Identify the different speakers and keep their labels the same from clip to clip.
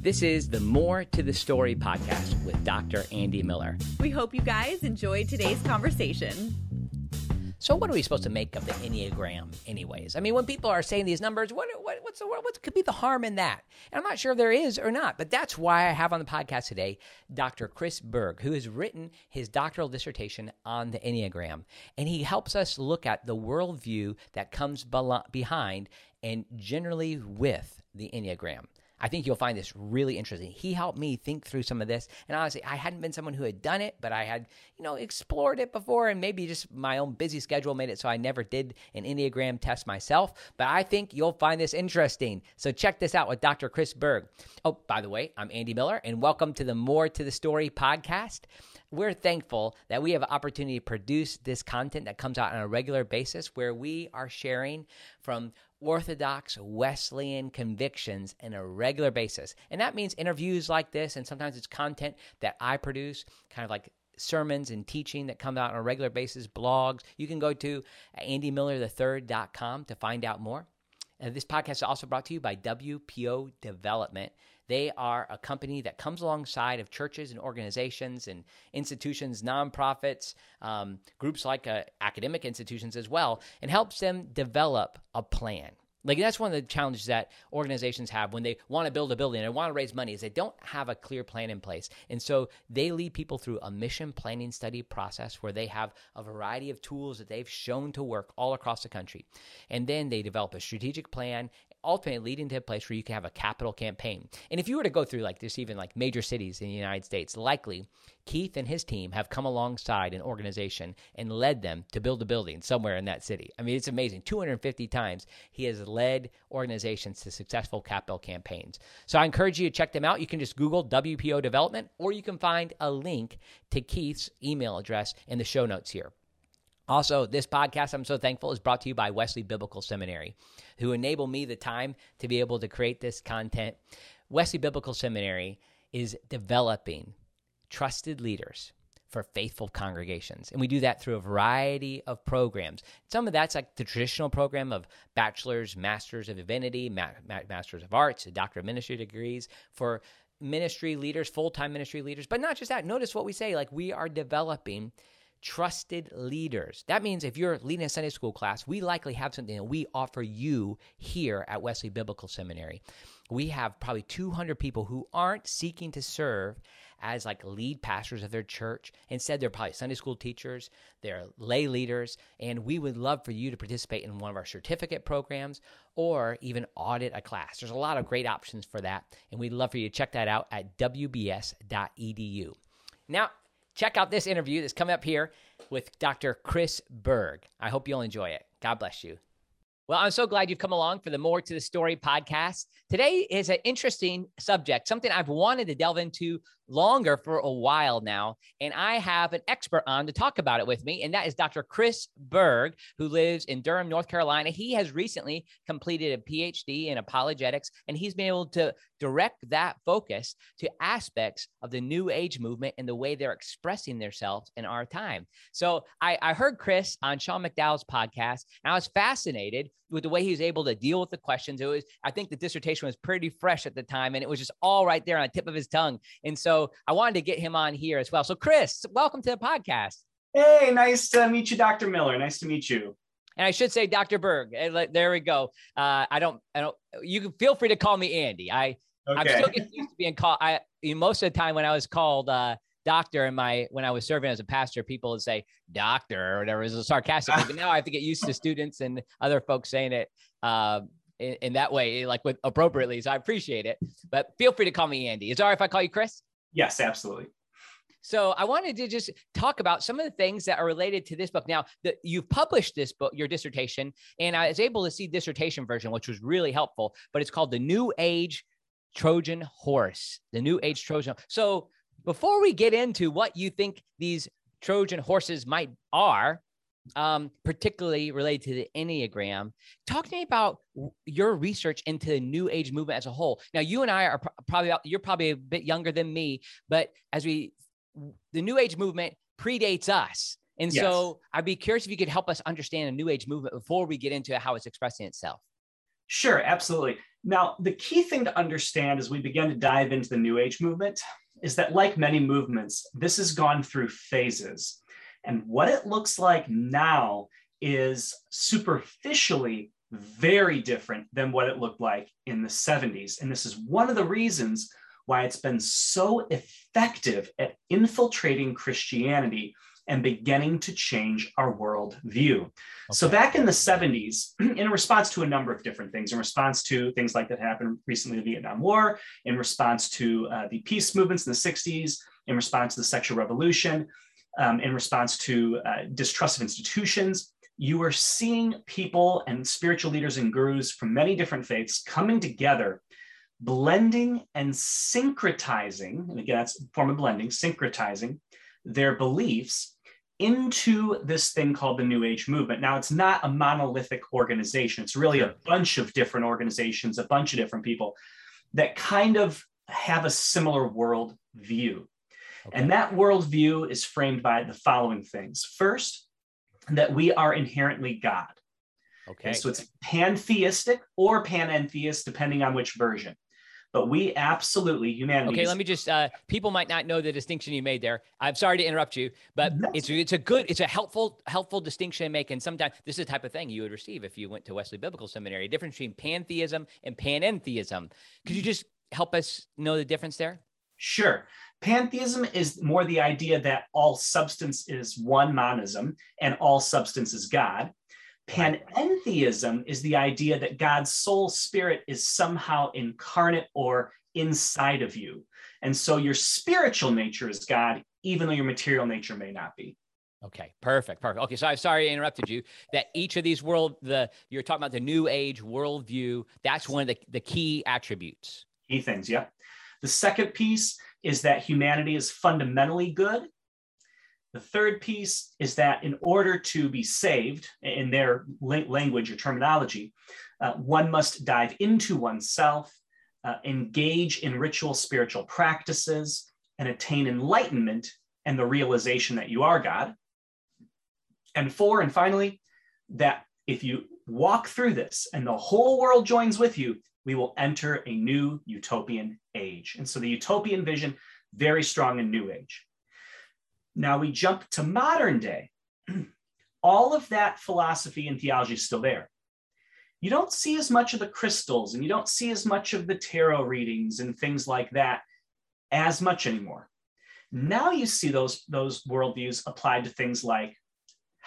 Speaker 1: This is the More to the Story podcast with Dr. Andy Miller.
Speaker 2: We hope you guys enjoyed today's conversation.
Speaker 1: So, what are we supposed to make of the Enneagram, anyways? I mean, when people are saying these numbers, what, what what's the what could be the harm in that? And I'm not sure if there is or not, but that's why I have on the podcast today Dr. Chris Berg, who has written his doctoral dissertation on the Enneagram, and he helps us look at the worldview that comes behind and generally with the Enneagram. I think you'll find this really interesting. He helped me think through some of this. And honestly, I hadn't been someone who had done it, but I had, you know, explored it before and maybe just my own busy schedule made it so I never did an Enneagram test myself. But I think you'll find this interesting. So check this out with Dr. Chris Berg. Oh, by the way, I'm Andy Miller and welcome to the More to the Story podcast we're thankful that we have an opportunity to produce this content that comes out on a regular basis where we are sharing from Orthodox Wesleyan convictions in a regular basis. And that means interviews like this, and sometimes it's content that I produce, kind of like sermons and teaching that come out on a regular basis, blogs. You can go to andymillerthird.com to find out more. And this podcast is also brought to you by WPO Development. They are a company that comes alongside of churches and organizations and institutions, nonprofits, um, groups like uh, academic institutions as well, and helps them develop a plan. Like that's one of the challenges that organizations have when they want to build a building and want to raise money is they don't have a clear plan in place. And so they lead people through a mission planning study process where they have a variety of tools that they've shown to work all across the country. And then they develop a strategic plan ultimately leading to a place where you can have a capital campaign. And if you were to go through like this, even like major cities in the United States, likely Keith and his team have come alongside an organization and led them to build a building somewhere in that city. I mean, it's amazing. 250 times he has led organizations to successful capital campaigns. So I encourage you to check them out. You can just Google WPO Development, or you can find a link to Keith's email address in the show notes here. Also, this podcast, I'm so thankful, is brought to you by Wesley Biblical Seminary, who enable me the time to be able to create this content. Wesley Biblical Seminary is developing trusted leaders for faithful congregations. And we do that through a variety of programs. Some of that's like the traditional program of bachelor's, master's of divinity, ma- ma- master's of arts, a doctor of ministry degrees for ministry leaders, full time ministry leaders. But not just that. Notice what we say like we are developing trusted leaders. That means if you're leading a Sunday school class, we likely have something that we offer you here at Wesley Biblical Seminary. We have probably 200 people who aren't seeking to serve as like lead pastors of their church. Instead, they're probably Sunday school teachers, they're lay leaders, and we would love for you to participate in one of our certificate programs or even audit a class. There's a lot of great options for that, and we'd love for you to check that out at wbs.edu. Now, check out this interview that's coming up here with Dr. Chris Berg. I hope you'll enjoy it. God bless you. Well, I'm so glad you've come along for the More to the Story podcast. Today is an interesting subject, something I've wanted to delve into longer for a while now. And I have an expert on to talk about it with me, and that is Dr. Chris Berg, who lives in Durham, North Carolina. He has recently completed a PhD in apologetics, and he's been able to direct that focus to aspects of the New Age movement and the way they're expressing themselves in our time. So I, I heard Chris on Sean McDowell's podcast, and I was fascinated with the way he was able to deal with the questions. It was, I think the dissertation was pretty fresh at the time, and it was just all right there on the tip of his tongue. And so I wanted to get him on here as well. So, Chris, welcome to the podcast.
Speaker 3: Hey, nice to meet you, Dr. Miller. Nice to meet you.
Speaker 1: And I should say Dr. Berg. Eh, there we go. Uh, I don't, I don't, you can feel free to call me Andy. I, okay. I'm still getting used to being called. I, most of the time when I was called, uh, doctor in my when I was serving as a pastor, people would say doctor or whatever. It was sarcastic, but now I have to get used to students and other folks saying it uh, in, in, that way, like with appropriately. So I appreciate it. But feel free to call me Andy. Is it all right if I call you Chris?
Speaker 3: Yes, absolutely.
Speaker 1: So I wanted to just talk about some of the things that are related to this book. Now that you've published this book, your dissertation, and I was able to see dissertation version, which was really helpful. But it's called the New Age Trojan Horse, the New Age Trojan. So before we get into what you think these Trojan horses might are, um, particularly related to the Enneagram, talk to me about your research into the New Age movement as a whole. Now, you and I are probably you're probably a bit younger than me, but as we the New Age movement predates us. And yes. so I'd be curious if you could help us understand the New Age movement before we get into how it's expressing itself.
Speaker 3: Sure, absolutely. Now, the key thing to understand as we begin to dive into the New Age movement is that, like many movements, this has gone through phases. And what it looks like now is superficially very different than what it looked like in the 70s. And this is one of the reasons why it's been so effective at infiltrating Christianity and beginning to change our world view. Okay. So, back in the 70s, in response to a number of different things, in response to things like that happened recently the Vietnam War, in response to uh, the peace movements in the 60s, in response to the sexual revolution, um, in response to uh, distrust of institutions, you are seeing people and spiritual leaders and gurus from many different faiths coming together blending and syncretizing, and again, that's a form of blending, syncretizing their beliefs into this thing called the New Age movement. Now, it's not a monolithic organization, it's really a bunch of different organizations, a bunch of different people that kind of have a similar world view. Okay. And that worldview is framed by the following things. First, that we are inherently God. Okay. okay so it's pantheistic or panentheist, depending on which version but we absolutely humanity.
Speaker 1: Okay, let me just. Uh, people might not know the distinction you made there. I'm sorry to interrupt you, but it's it's a good, it's a helpful helpful distinction to make. And sometimes this is the type of thing you would receive if you went to Wesley Biblical Seminary. Difference between pantheism and panentheism. Could you just help us know the difference there?
Speaker 3: Sure. Pantheism is more the idea that all substance is one monism and all substance is God. Panentheism is the idea that God's soul spirit is somehow incarnate or inside of you. And so your spiritual nature is God, even though your material nature may not be.
Speaker 1: Okay, perfect, perfect. Okay, so I'm sorry I interrupted you. That each of these world, the you're talking about the new age worldview, that's one of the, the key attributes.
Speaker 3: Key things, yeah. The second piece is that humanity is fundamentally good the third piece is that in order to be saved, in their language or terminology, uh, one must dive into oneself, uh, engage in ritual spiritual practices, and attain enlightenment and the realization that you are God. And four, and finally, that if you walk through this and the whole world joins with you, we will enter a new utopian age. And so the utopian vision, very strong in New Age. Now we jump to modern day. All of that philosophy and theology is still there. You don't see as much of the crystals and you don't see as much of the tarot readings and things like that as much anymore. Now you see those, those worldviews applied to things like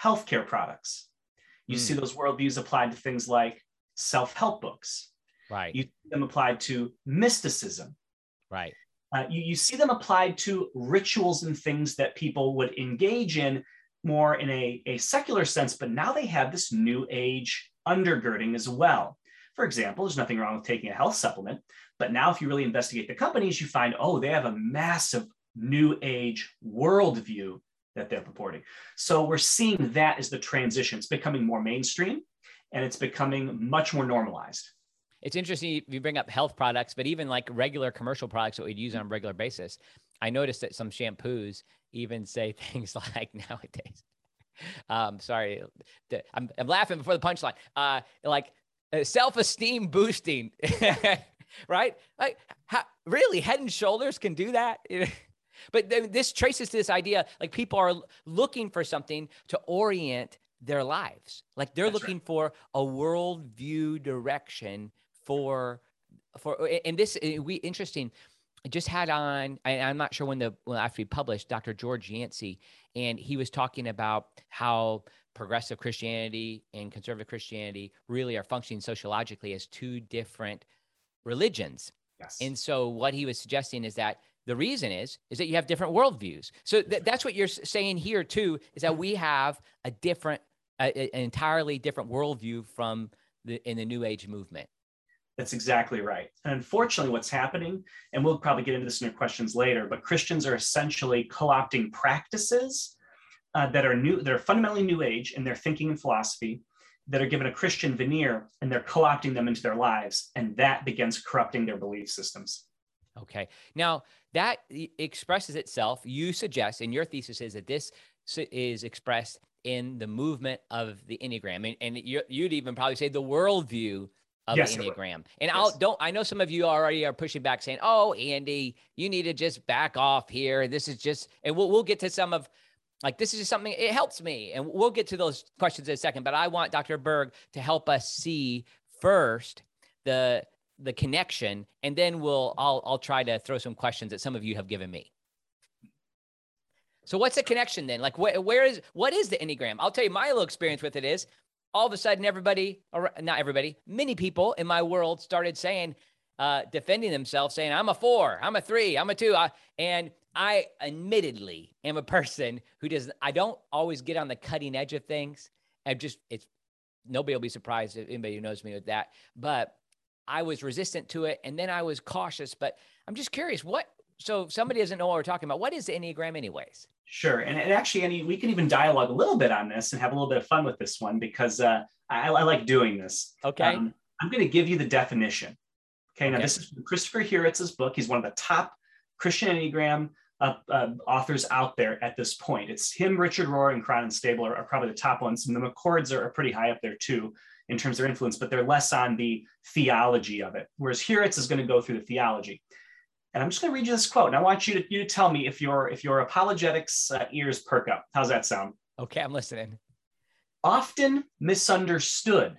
Speaker 3: healthcare products. You mm. see those worldviews applied to things like self help books.
Speaker 1: Right.
Speaker 3: You see them applied to mysticism.
Speaker 1: Right.
Speaker 3: Uh, you, you see them applied to rituals and things that people would engage in more in a, a secular sense, but now they have this new age undergirding as well. For example, there's nothing wrong with taking a health supplement, but now if you really investigate the companies, you find, oh, they have a massive new age worldview that they're purporting. So we're seeing that as the transition. It's becoming more mainstream and it's becoming much more normalized
Speaker 1: it's interesting you bring up health products, but even like regular commercial products that we'd use on a regular basis. I noticed that some shampoos even say things like nowadays. Um, sorry, I'm, I'm laughing before the punchline. Uh, like uh, self-esteem boosting, right? Like, how, really, Head and Shoulders can do that. but this traces to this idea like people are looking for something to orient their lives. Like they're That's looking right. for a worldview direction for for and this we interesting I just had on I, am not sure when the when after we published dr george yancey and he was talking about how progressive christianity and conservative christianity really are functioning sociologically as two different religions. Yes. and so what he was suggesting is that the reason is is that you have different worldviews. So th- that's what you're saying here too is that we have a different an entirely different worldview from the in the new age movement
Speaker 3: that's exactly right. And unfortunately, what's happening, and we'll probably get into this in your questions later, but Christians are essentially co-opting practices uh, that are new, that are fundamentally new age in their thinking and philosophy, that are given a Christian veneer, and they're co-opting them into their lives, and that begins corrupting their belief systems.
Speaker 1: Okay. Now that expresses itself. You suggest, and your thesis is that this is expressed in the movement of the Enneagram, and, and you'd even probably say the worldview of
Speaker 3: Yes.
Speaker 1: Enneagram. And I'll don't I know some of you already are pushing back saying, "Oh, Andy, you need to just back off here. This is just and we'll we'll get to some of like this is just something it helps me and we'll get to those questions in a second, but I want Dr. Berg to help us see first the the connection and then we'll I'll I'll try to throw some questions that some of you have given me. So what's the connection then? Like where, where is what is the Enneagram? I'll tell you my little experience with it is all of a sudden everybody or not everybody, many people in my world started saying uh defending themselves saying I'm a 4, I'm a 3, I'm a 2. I, and I admittedly am a person who does I don't always get on the cutting edge of things. I just it's nobody will be surprised if anybody who knows me with that. But I was resistant to it and then I was cautious, but I'm just curious what so if somebody doesn't know what we're talking about. What is the Enneagram anyways?
Speaker 3: Sure. And, and actually, Andy, we can even dialogue a little bit on this and have a little bit of fun with this one because uh, I, I like doing this.
Speaker 1: Okay.
Speaker 3: Um, I'm going to give you the definition. Okay. Now,
Speaker 1: Okay.
Speaker 3: this is from Christopher Heuertz's book. He's one of the top Christian Enneagram uh, uh, authors out there at this point. It's him, Richard Rohr, and Cron and Stabile are, are probably the top ones. And the McCords are, are pretty high up there too in terms of their influence, but they're less on the theology of it. Whereas Heuertz is going to go through the theology. And I'm just going to read you this quote, and I want you to, you to tell me if your if your apologetics uh, ears perk up. How's that sound?
Speaker 1: Okay, I'm listening.
Speaker 3: often misunderstood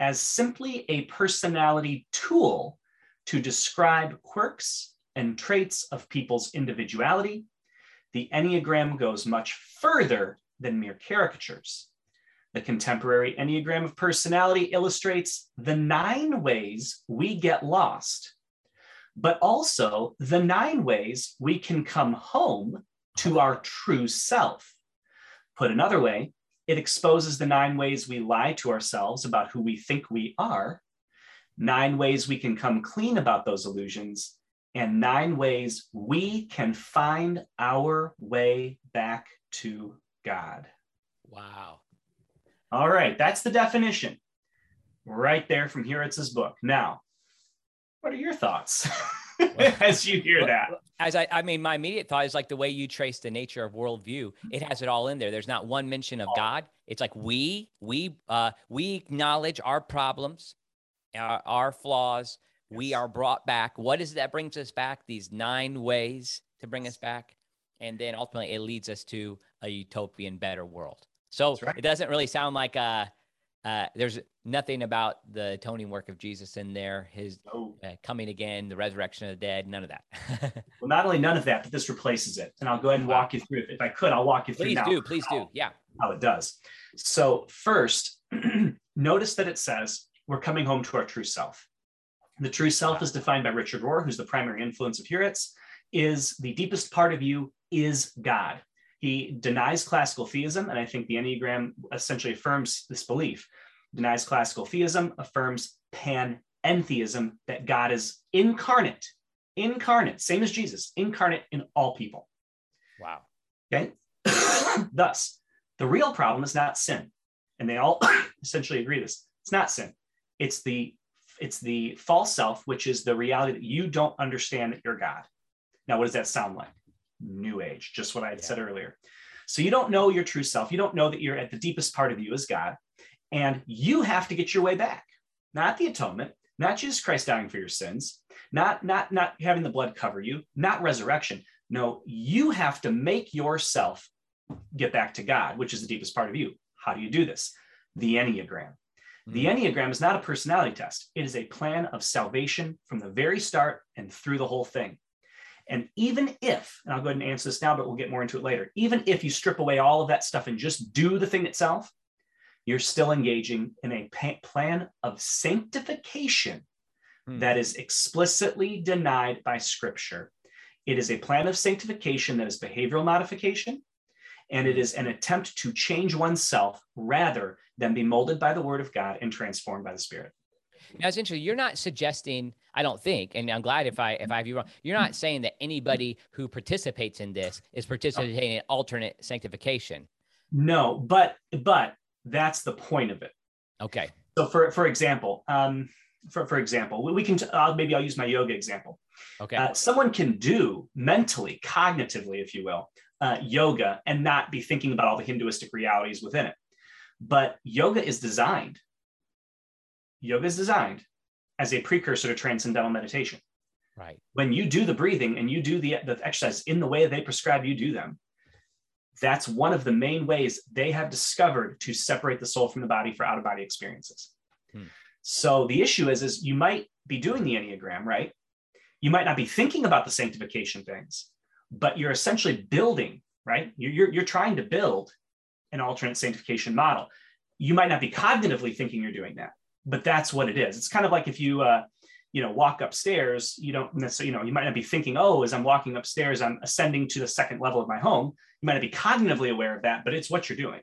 Speaker 3: as simply a personality tool to describe quirks and traits of people's individuality, the Enneagram goes much further than mere caricatures. The contemporary Enneagram of personality illustrates the nine ways we get lost, but also the nine ways we can come home to our true self. Put another way, it exposes the nine ways we lie to ourselves about who we think we are, nine ways we can come clean about those illusions, and nine ways we can find our way back to God.
Speaker 1: Wow.
Speaker 3: All right, that's the definition right there from Heuertz's book. Now, what are your thoughts as you hear that?
Speaker 1: As I, I mean, my immediate thought is like the way you trace the nature of worldview. It has it all in there. There's not one mention of God. It's like we, we, uh, we acknowledge our problems, our, our flaws. We are brought back. What is it that brings us back? These nine ways to bring us back, and then ultimately it leads us to a utopian, better world. So
Speaker 3: right.
Speaker 1: it doesn't really sound like uh, uh, there's nothing about the atoning work of Jesus in there. His
Speaker 3: Oh,
Speaker 1: uh, coming again, the resurrection of the dead, none of that.
Speaker 3: well, not only none of that, but this replaces it. And I'll go ahead and
Speaker 1: Wow.
Speaker 3: walk you through it. If I could, I'll walk you through now.
Speaker 1: please
Speaker 3: now.
Speaker 1: do, please do. Yeah.
Speaker 3: how it does. So, first, notice that it says we're coming home to our true self. The true self is defined by Richard Rohr, who's the primary influence of Heuertz, is the deepest part of you is God. He denies classical theism, and I think the Enneagram essentially affirms this belief. Denies classical theism, affirms panentheism, that God is incarnate, incarnate, same as Jesus, incarnate in all people.
Speaker 1: Wow.
Speaker 3: Okay. Thus, the real problem is not sin. And they all essentially agree this. It's not sin. It's the it's the false self, which is the reality that you don't understand that you're God. Now, what does that sound like? New age, just what I had
Speaker 1: Yeah.
Speaker 3: said earlier. So you don't know your true self. You don't know that you're at the deepest part of you is God. And you have to get your way back. Not the atonement, not Jesus Christ dying for your sins, not, not, not having the blood cover you, not resurrection. No, you have to make yourself get back to God, which is the deepest part of you. How do you do this? The Enneagram. The mm-hmm. Enneagram is not a personality test, it is a plan of salvation from the very start and through the whole thing. And even if, and I'll go ahead and answer this now, but we'll get more into it later, even if you strip away all of that stuff and just do the thing itself, you're still engaging in a plan of sanctification
Speaker 1: Hmm.
Speaker 3: that is explicitly denied by scripture. It is a plan of sanctification that is behavioral modification, and it is an attempt to change oneself rather than be molded by the word of God and transformed by the Spirit.
Speaker 1: Now it's interesting. You're not suggesting, I don't think, and I'm glad if I if I have you wrong. You're not saying that anybody who participates in this is participating in alternate sanctification.
Speaker 3: No, but but that's the point of it.
Speaker 1: Okay.
Speaker 3: So for for example, um, for for example, we, we can uh, maybe I'll use my yoga example.
Speaker 1: Okay.
Speaker 3: Uh, someone can do mentally, cognitively, if you will, uh, yoga and not be thinking about all the Hinduistic realities within it. But yoga is designed yoga is designed as a precursor to transcendental meditation.
Speaker 1: Right.
Speaker 3: When you do the breathing and you do the, the exercise in the way they prescribe you do them, that's one of the main ways they have discovered to separate the soul from the body for out of body experiences. Hmm. So the issue is, is you might be doing the Enneagram, right? You might not be thinking about the sanctification things, but you're essentially building, right? You're, you're, you're trying to build an alternate sanctification model. You might not be cognitively thinking you're doing that, but that's what it is. It's kind of like if you, uh, you know, walk upstairs, you don't necessarily, you know, you might not be thinking, oh, as I'm walking upstairs, I'm ascending to the second level of my home. You might not be cognitively aware of that, but it's what you're doing.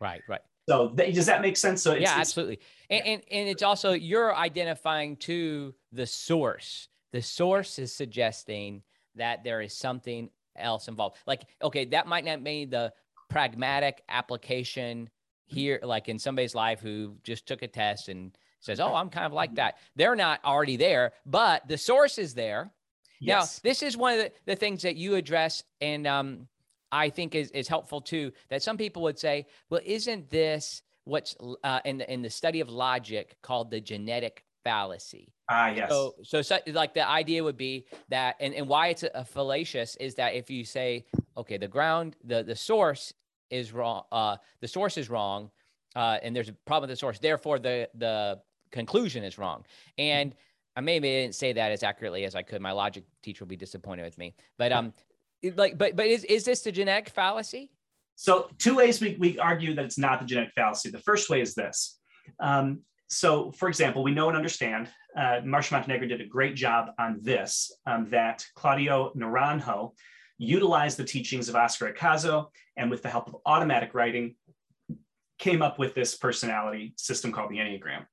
Speaker 1: Right, right.
Speaker 3: So does that make sense? So
Speaker 1: yeah, absolutely. And, and and it's also you're identifying to the source. The source is suggesting that there is something else involved. Like, okay, that might not be the pragmatic application here, like in somebody's life who just took a test and says, "Oh, I'm kind of like that." They're not already there, but the source is there. Yes. Now, this is one of the, the things that you address, and um, I think is is helpful too. That some people would say, "Well, isn't this what's uh, in the in the study of logic called the genetic fallacy?"
Speaker 3: Ah, yes.
Speaker 1: So, so, so, like the idea would be that, and, and why it's a, a fallacious is that if you say, okay, the ground, the the source is wrong, uh, the source is wrong, uh, and there's a problem with the source, therefore the the conclusion is wrong. And I maybe didn't say that as accurately as I could. My logic teacher will be disappointed with me. But um, like, but but is is this the genetic fallacy?
Speaker 3: So two ways we we argue that it's not the genetic fallacy. The first way is this. Um, so, for example, we know and understand. Uh, Marcia Montenegro did a great job on this. Um, that Claudio Naranjo utilized the teachings of Oscar Ichazo and, with the help of automatic writing, came up with this personality system called the Enneagram.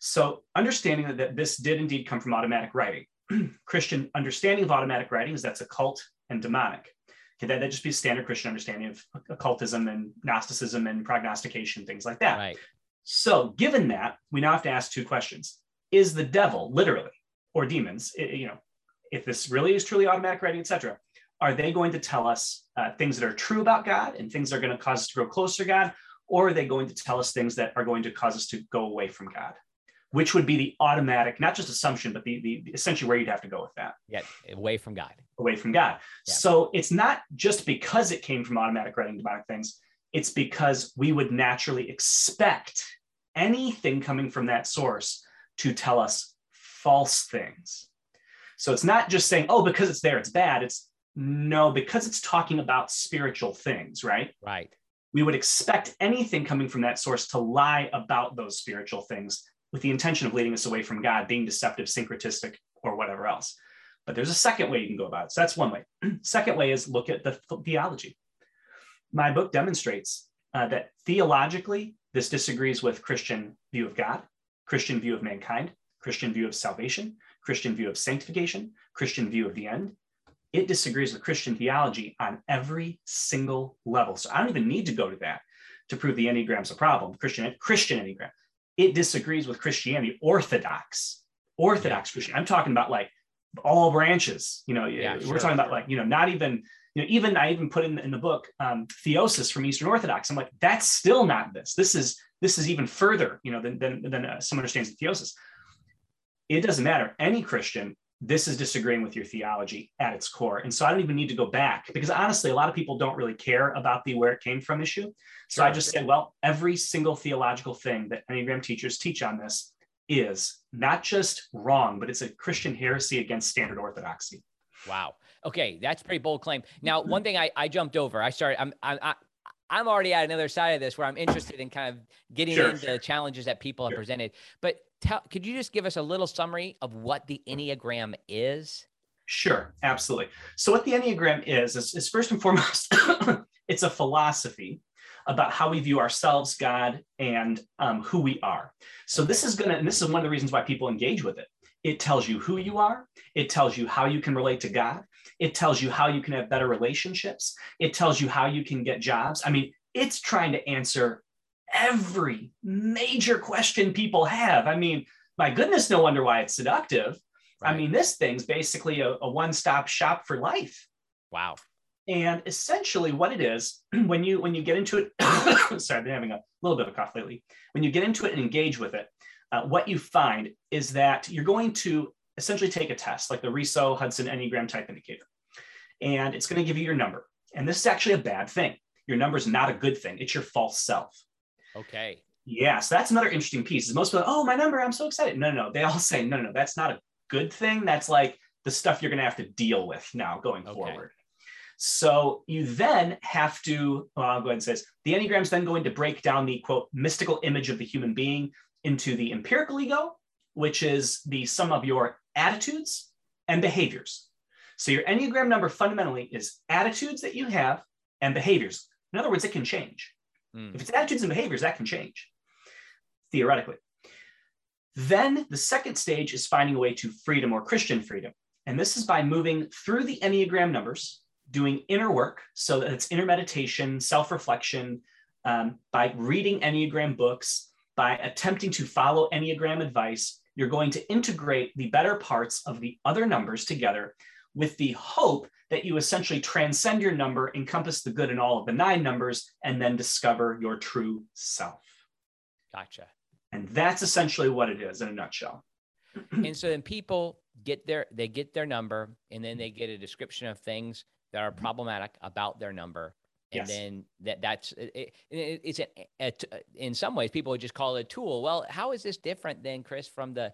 Speaker 3: So understanding that, that this did indeed come from automatic writing. Christian understanding of automatic writing is that's occult and demonic. Okay, that, that just be a standard Christian understanding of occultism and Gnosticism and prognostication, things like that.
Speaker 1: Right.
Speaker 3: So given that, we now have to ask two questions. Is the devil literally, or demons, you know, if this really is truly automatic writing, etc., are they going to tell us uh, things that are true about God and things that are going to cause us to grow closer to God? Or are they going to tell us things that are going to cause us to go away from God? which would be the automatic, not just assumption, but the, the, essentially where you'd have to go with that.
Speaker 1: Yeah, away from God.
Speaker 3: Away from God. Yeah. So it's not just because it came from automatic writing demonic things, it's because we would naturally expect anything coming from that source to tell us false things. So it's not just saying, oh, because it's there, it's bad. It's no, because it's talking about spiritual things, right?
Speaker 1: Right.
Speaker 3: We would expect anything coming from that source to lie about those spiritual things with the intention of leading us away from God, being deceptive, syncretistic, or whatever else. But there's a second way you can go about it. So that's one way. second way is look at the theology. My book demonstrates uh, that theologically, this disagrees with Christian view of God, Christian view of mankind, Christian view of salvation, Christian view of sanctification, Christian view of the end. It disagrees with Christian theology on every single level. So I don't even need to go to that to prove the Enneagram's a problem, Christian, Christian Enneagram it disagrees with Christianity, Orthodox, Orthodox yeah. Christian. I'm talking about like all branches. You know, yeah, we're sure, talking about like you know not even you know even I even put in in the book um, theosis from Eastern Orthodox. I'm like that's still not this. This is this is even further you know than than, than uh, someone understands the theosis. It doesn't matter. Any Christian this is disagreeing with your theology at its core. And so I don't even need to go back because honestly, a lot of people don't really care about the where it came from issue. So sure. I just say, well, every single theological thing that Enneagram teachers teach on this is not just wrong, but it's a Christian heresy against standard orthodoxy.
Speaker 1: Wow. Okay, that's pretty bold claim. Now, one thing I, I jumped over, I started, I'm, I'm I'm already at another side of this where I'm interested in kind of getting sure. into challenges that people sure. have presented. But tell, could you just give us a little summary of what the Enneagram is?
Speaker 3: Sure, absolutely. So, what the Enneagram is, is, is first and foremost, it's a philosophy about how we view ourselves, God, and um, who we are. So, this is going to, and this is one of the reasons why people engage with it. It tells you who you are, it tells you how you can relate to God, it tells you how you can have better relationships, it tells you how you can get jobs. I mean, it's trying to answer every major question people have. I mean, my goodness, no wonder why it's seductive. Right. I mean, this thing's basically a, a one stop shop for life.
Speaker 1: Wow.
Speaker 3: And essentially, what it is when you when you get into it, sorry, I've been having a little bit of a cough lately. When you get into it and engage with it, uh, what you find is that you're going to essentially take a test like the Riso Hudson Enneagram Type Indicator, and it's going to give you your number. And this is actually a bad thing. Your number is not a good thing. It's your false self.
Speaker 1: Okay.
Speaker 3: Yeah, so that's another interesting piece. Is most people, oh, my number, I'm so excited. No, no, no. They all say, no, no, no, that's not a good thing. That's like the stuff you're going to have to deal with now going okay. forward. So you then have to, well, I'll go ahead and say this. The Enneagram is then going to break down the quote mystical image of the human being into the empirical ego, which is the sum of your attitudes and behaviors. So your Enneagram number fundamentally is attitudes that you have and behaviors. In other words, it can change. Mm. If it's attitudes and behaviors, that can change theoretically. Then the second stage is finding a way to freedom or Christian freedom. And this is by moving through the Enneagram numbers, doing inner work. So that it's inner meditation, self reflection, um, by reading Enneagram books, by attempting to follow Enneagram advice. You're going to integrate the better parts of the other numbers together with the hope that you essentially transcend your number, encompass the good in all of the nine numbers, and then discover your true self.
Speaker 1: Gotcha.
Speaker 3: And that's essentially what it is in a nutshell.
Speaker 1: and so then people get their they get their number and then they get a description of things that are problematic about their number and yes. then that that's it, it, it's a, a, in some ways people would just call it a tool well how is this different than chris from the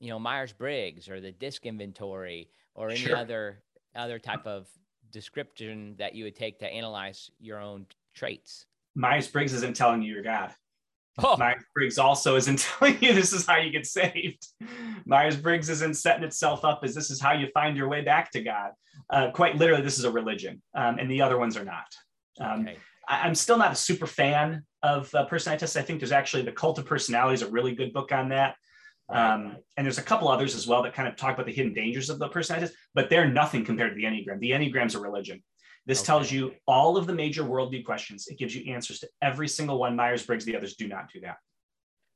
Speaker 1: you know myers-briggs or the disc inventory or any sure. other other type of description that you would take to analyze your own traits
Speaker 3: myers-briggs isn't telling you you're god Oh. Myers Briggs also isn't telling you this is how you get saved. Myers Briggs isn't setting itself up as this is how you find your way back to God. Uh, quite literally, this is a religion, um, and the other ones are not. Um, okay. I, am still not a super fan of uh, personality tests. I think there's actually the Cult of Personality is a really good book on that. Um, and there's a couple others as well that kind of talk about the hidden dangers of the personality but they're nothing compared to the Enneagram. The Enneagram's a religion. This okay. tells you all of the major worldview questions. It gives you answers to every single one. Myers Briggs, the others do not do that.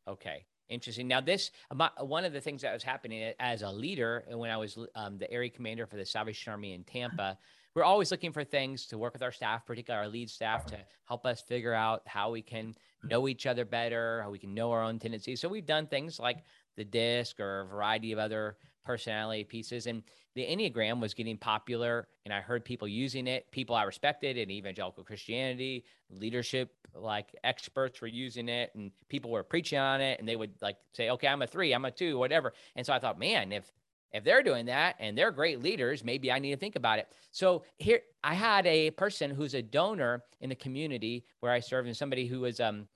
Speaker 1: Okay. Interesting. Now, this one of the things that was happening as a leader, and when I was um, the area commander for the Salvation Army in Tampa, we're always looking for things to work with our staff, particularly our lead staff, to help us figure out how we can know each other better, how we can know our own tendencies. So we've done things like the disc or a variety of other personality pieces. And the Enneagram was getting popular, and I heard people using it. People I respected in evangelical Christianity, leadership like experts were using it, and people were preaching on it, and they would like say, "Okay, I'm a three, I'm a two, whatever." And so I thought, man, if if they're doing that and they're great leaders, maybe I need to think about it. So here, I had a person who's a donor in the community where I served, and somebody who was um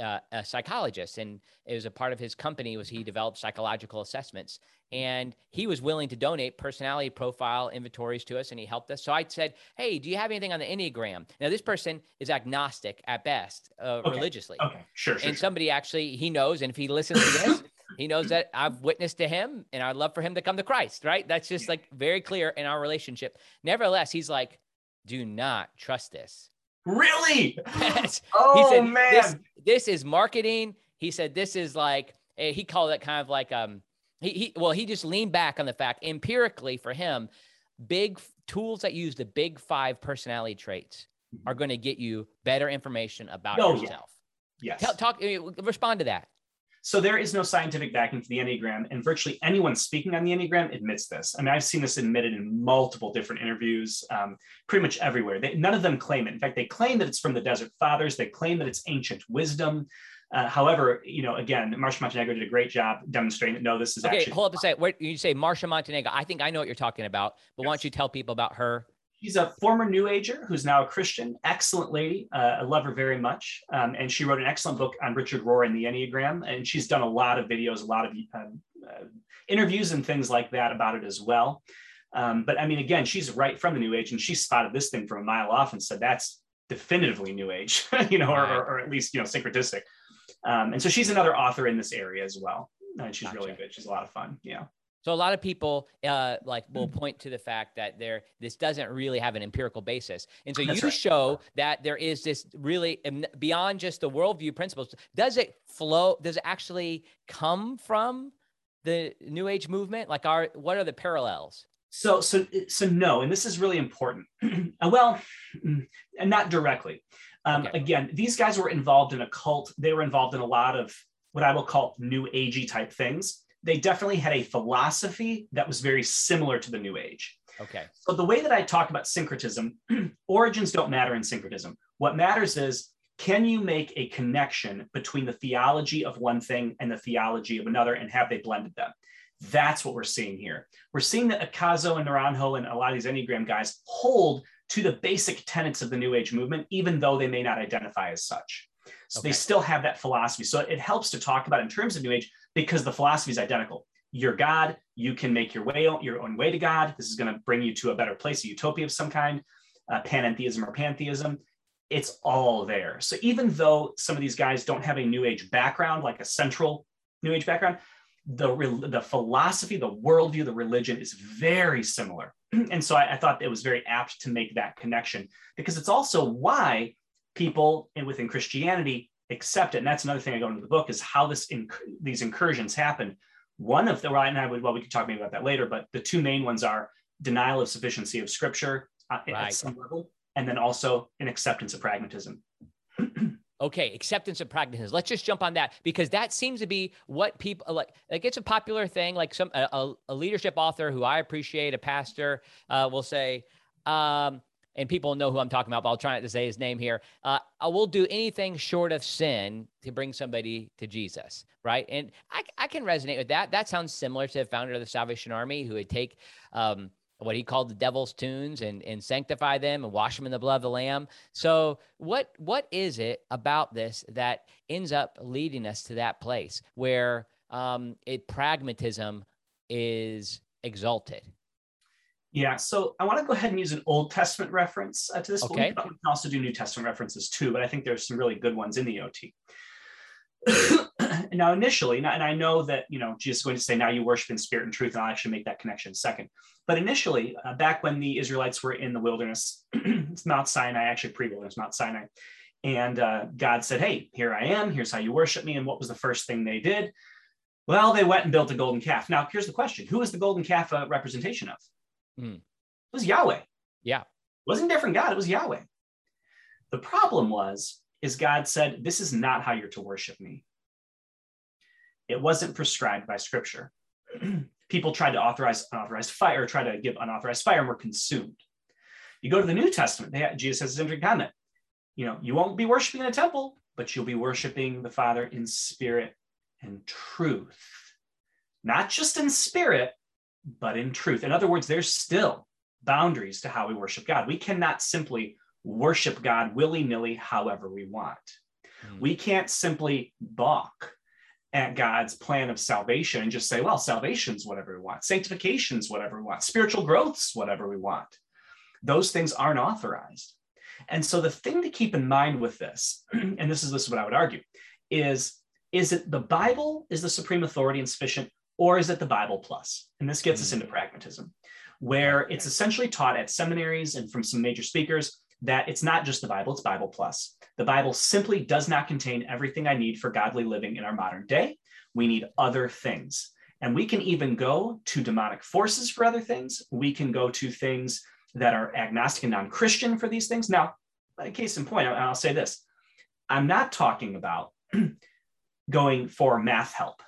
Speaker 1: uh, a psychologist and it was a part of his company was he developed psychological assessments and he was willing to donate personality profile inventories to us and he helped us. So i said hey do you have anything on the enneagram? Now this person is agnostic at best uh, okay. religiously.
Speaker 3: Okay. Sure, sure
Speaker 1: and
Speaker 3: sure.
Speaker 1: somebody actually he knows and if he listens to this he knows that i've witnessed to him and i'd love for him to come to christ right? That's just like very clear in our relationship. Nevertheless he's like do not trust this
Speaker 3: Really? Oh
Speaker 1: said,
Speaker 3: man,
Speaker 1: this, this, is marketing. He said this is like eh, he called it kind of like um he, he well he just leaned back on the fact empirically for him big tools that use the big five personality traits are mm-hmm. going to get you better information about oh, yourself.
Speaker 3: Yeah.
Speaker 1: Yes. Tell, talk eh, respond to that.
Speaker 3: So there is no scientific backing for the Enneagram, and virtually anyone speaking on the Enneagram admits this. I mean, I've seen this admitted in multiple different interviews, um, pretty much everywhere. They, none of them claim it. In fact, they claim that it's from the Desert Fathers. They claim that it's ancient wisdom. Uh, however, you know, again, Marcia Montenegro did a great job demonstrating that no, this is
Speaker 1: okay.
Speaker 3: Actually-
Speaker 1: hold up a second. Where you say Marcia Montenegro? I think I know what you're talking about, but yes. why don't you tell people about her?
Speaker 3: She's a former New Ager who's now a Christian. Excellent lady. Uh, I love her very much. Um, and she wrote an excellent book on Richard Rohr and the Enneagram. And she's done a lot of videos, a lot of um, uh, interviews and things like that about it as well. Um, but I mean, again, she's right from the New Age and she spotted this thing from a mile off and said, that's definitively New Age, you know, or, or, or, at least, you know, syncretistic. Um, and so she's another author in this area as well. And she's gotcha. really good. She's a lot of fun. Yeah.
Speaker 1: So a lot of people uh, like will mm. point to the fact that there this doesn't really have an empirical basis, and so That's you right. show that there is this really beyond just the worldview principles. Does it flow? Does it actually come from the New Age movement? Like, are what are the parallels?
Speaker 3: So so so no, and this is really important. well, and not directly. Um, okay. Again, these guys were involved in a cult. They were involved in a lot of what I will call new agey type things, they definitely had a philosophy that was very similar to the New Age.
Speaker 1: Okay.
Speaker 3: So the way that I talk about syncretism, origins don't matter in syncretism. What matters is can you make a connection between the theology of one thing and the theology of another and have they blended them? That's what we're seeing here. We're seeing that Ichazo and Naranjo and a lot of these Enneagram guys hold to the basic tenets of the New Age movement, even though they may not identify as such. So okay. they still have that philosophy. So it helps to talk about in terms of New Age because the philosophy is identical. You're God. You can make your way your own way to God. This is going to bring you to a better place, a utopia of some kind, uh, panentheism or pantheism. It's all there. So even though some of these guys don't have a New Age background, like a central New Age background, the the philosophy, the worldview, the religion is very similar. And so I, I thought it was very apt to make that connection because it's also why people and within Christianity accept it. And that's another thing I go into the book is how this inc- these incursions happen. One of the right, and I would well, we could talk maybe about that later, but the two main ones are denial of sufficiency of scripture uh, right. at some level, and then also an acceptance of pragmatism.
Speaker 1: okay, acceptance of pragmatism. Let's just jump on that because that seems to be what people like. Like it's a popular thing. Like some a, a leadership author who I appreciate, a pastor, uh, will say. Um, and people know who I'm talking about, but I'll try not to say his name here. Uh, I will do anything short of sin to bring somebody to Jesus, right? And I, I can resonate with that. That sounds similar to the founder of the Salvation Army who would take um, what he called the devil's tunes and, and sanctify them and wash them in the blood of the lamb. So what what is it about this that ends up leading us to that place where um, it pragmatism is exalted?
Speaker 3: Yeah, so I want to go ahead and use an Old Testament reference uh, to this.
Speaker 1: Okay.
Speaker 3: we can also do New Testament references too, but I think there's some really good ones in the OT. now, initially, and I know that you know Jesus is going to say, "Now you worship in spirit and truth," and I'll actually make that connection second. But initially, uh, back when the Israelites were in the wilderness, it's Mount Sinai, actually pre-wilderness, Mount Sinai, and uh, God said, "Hey, here I am. Here's how you worship me." And what was the first thing they did? Well, they went and built a golden calf. Now, here's the question: Who is the golden calf a representation of? Mm. It was Yahweh.
Speaker 1: Yeah. It
Speaker 3: wasn't a different God, it was Yahweh. The problem was, is God said, This is not how you're to worship me. It wasn't prescribed by scripture. People tried to authorize unauthorized fire, try to give unauthorized fire, and were consumed. You go to the New Testament, they, Jesus has his interesting comment. You know, you won't be worshiping in a temple, but you'll be worshiping the Father in spirit and truth. Not just in spirit, but in truth. In other words, there's still boundaries to how we worship God. We cannot simply worship God willy nilly however we want. Mm. We can't simply balk at God's plan of salvation and just say, well, salvation's whatever we want, sanctification's whatever we want, spiritual growth's whatever we want. Those things aren't authorized. And so the thing to keep in mind with this, and this is this is what I would argue, is is it the Bible is the supreme authority and sufficient, or is it the Bible plus? And this gets mm-hmm. us into pragmatism, where it's essentially taught at seminaries and from some major speakers that it's not just the Bible, it's Bible plus. The Bible simply does not contain everything I need for godly living in our modern day. We need other things. And we can even go to demonic forces for other things. We can go to things that are agnostic and non Christian for these things. Now, a case in point, I'll say this I'm not talking about going for math help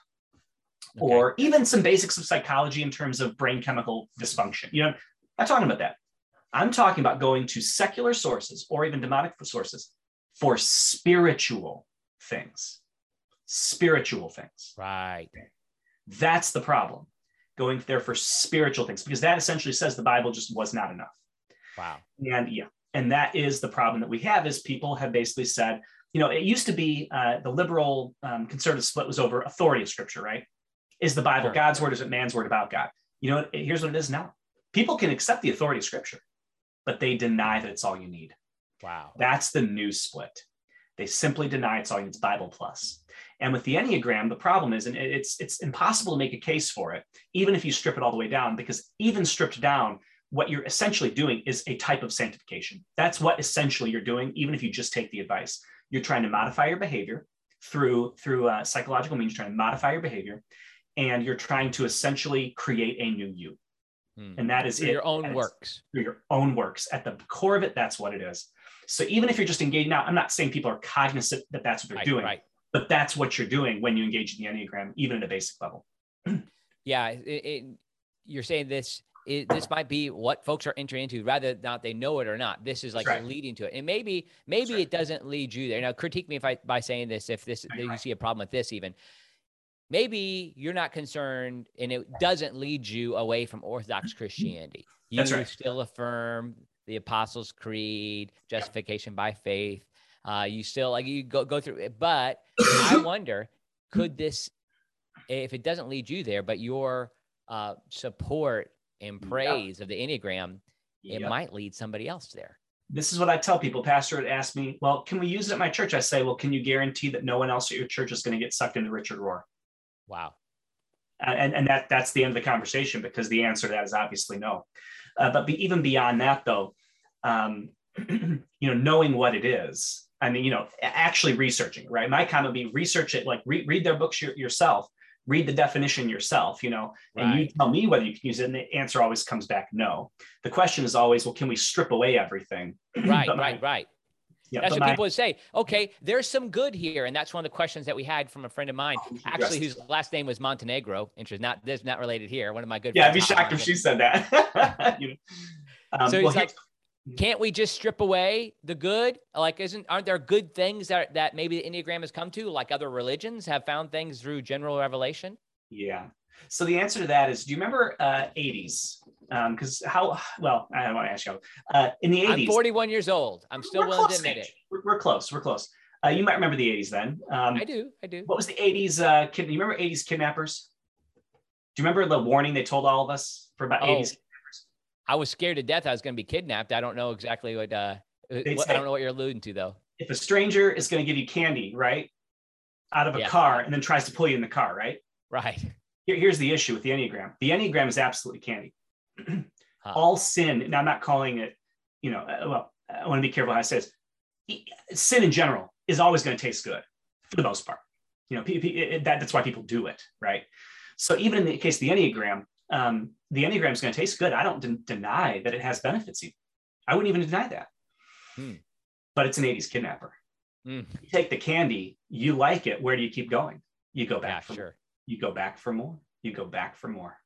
Speaker 3: okay. or even some basics of psychology in terms of brain chemical dysfunction. You know, I'm not talking about that. I'm talking about going to secular sources or even demonic sources for spiritual things. Spiritual things.
Speaker 1: Right.
Speaker 3: That's the problem. Going there for spiritual things, because that essentially says the Bible just was not enough.
Speaker 1: Wow.
Speaker 3: And yeah, and that is the problem that we have is people have basically said, you know, it used to be uh, the liberal um, conservative split was over authority of scripture, right? Is the Bible sure. God's word? Is it man's word about God? You know, here's what it is now. People can accept the authority of Scripture, but they deny that it's all you need.
Speaker 1: Wow.
Speaker 3: That's the new split. They simply deny it's all you need. It's Bible plus. And with the Enneagram, the problem is, and it's it's impossible to make a case for it, even if you strip it all the way down, because even stripped down, what you're essentially doing is a type of sanctification. That's what essentially you're doing, even if you just take the advice. You're trying to modify your behavior through through uh, psychological means. You're trying to modify your behavior, and you're trying to essentially create a new you. Hmm. And that is
Speaker 1: through
Speaker 3: it.
Speaker 1: Your own works.
Speaker 3: Through your own works. At the core of it, that's what it is. So even if you're just engaged now, I'm not saying people are cognizant that that's what they're
Speaker 1: right,
Speaker 3: doing.
Speaker 1: Right.
Speaker 3: but that's what you're doing when you engage in the Enneagram, even at a basic level.
Speaker 1: yeah. It, it, you're saying this it, this might be what folks are entering into rather not they know it or not this is like right. leading to it and maybe maybe right. it doesn't lead you there now critique me if i by saying this if this right. you see a problem with this even maybe you're not concerned and it doesn't lead you away from orthodox christianity. You still affirm the apostles creed justification by faith. Uh, you still like you go, go through it. But i wonder could this if it doesn't lead you there but your uh, support and praise of the Enneagram, it might lead somebody else there.
Speaker 3: This is what I tell people. Pastor would ask me, Well, can we use it at my church? I say, Well, can you guarantee that no one else at your church is going to get sucked into Richard Rohr?
Speaker 1: Wow.
Speaker 3: and, and that that's the end of the conversation because the answer to that is obviously no. Uh, but be, even beyond that, though, um, you know, knowing what it is, I mean, you know, actually researching, right? My comment would be research it, like re- read their books yourself, read the definition yourself, you know, and you tell me whether you can use it. And the answer always comes back no. The question is always, well, can we strip away everything?
Speaker 1: Right, my, right, right. Yeah, that's what people would say. Okay, there's some good here, and that's one of the questions that we had from a friend of mine, oh, actually, whose last name was Montenegro. Interest not this not related here. One of my good.
Speaker 3: Yeah, I'd be shocked if she said that.
Speaker 1: you know? um, so he's well, like, can't we just strip away the good? Like, isn't aren't there good things that that maybe the Enneagram has come to, like other religions have found things through general revelation?
Speaker 3: Yeah. So the answer to that is, do you remember uh, 80s? Because um, how well I want to ask you uh, in the 80s.
Speaker 1: I'm 41 years old. I'm still willing to admit it.
Speaker 3: We're, we're, close. We're close. Uh, you might remember the 80s then.
Speaker 1: Um, I do. I do.
Speaker 3: What was the 80s? Uh, kid, you remember 80s kidnappers? Do you remember the warning they told all of us for about oh, 80s
Speaker 1: I was scared to death I was going to be kidnapped. I don't know exactly what, uh, what I don't know what you're alluding to though.
Speaker 3: If a stranger is going to give you candy, right, out of a yeah. car and then tries to pull you in the car, right?
Speaker 1: Right.
Speaker 3: Here, here's the issue with the Enneagram. The Enneagram is absolutely candy. Huh. All sin, and I'm not calling it, you know, uh, well, I want to be careful how I say this. Sin in general is always going to taste good for the most part. You know, that, that's why people do it, right? So even in the case of the Enneagram, um, the Enneagram is going to taste good. I don't de- deny that it has benefits. Even. I wouldn't even deny that. Hmm. But it's an 80s kidnapper. Hmm. You take the candy, you like it. Where do you keep going? You go back yeah, for sure. More. You go back for more. You go back for more.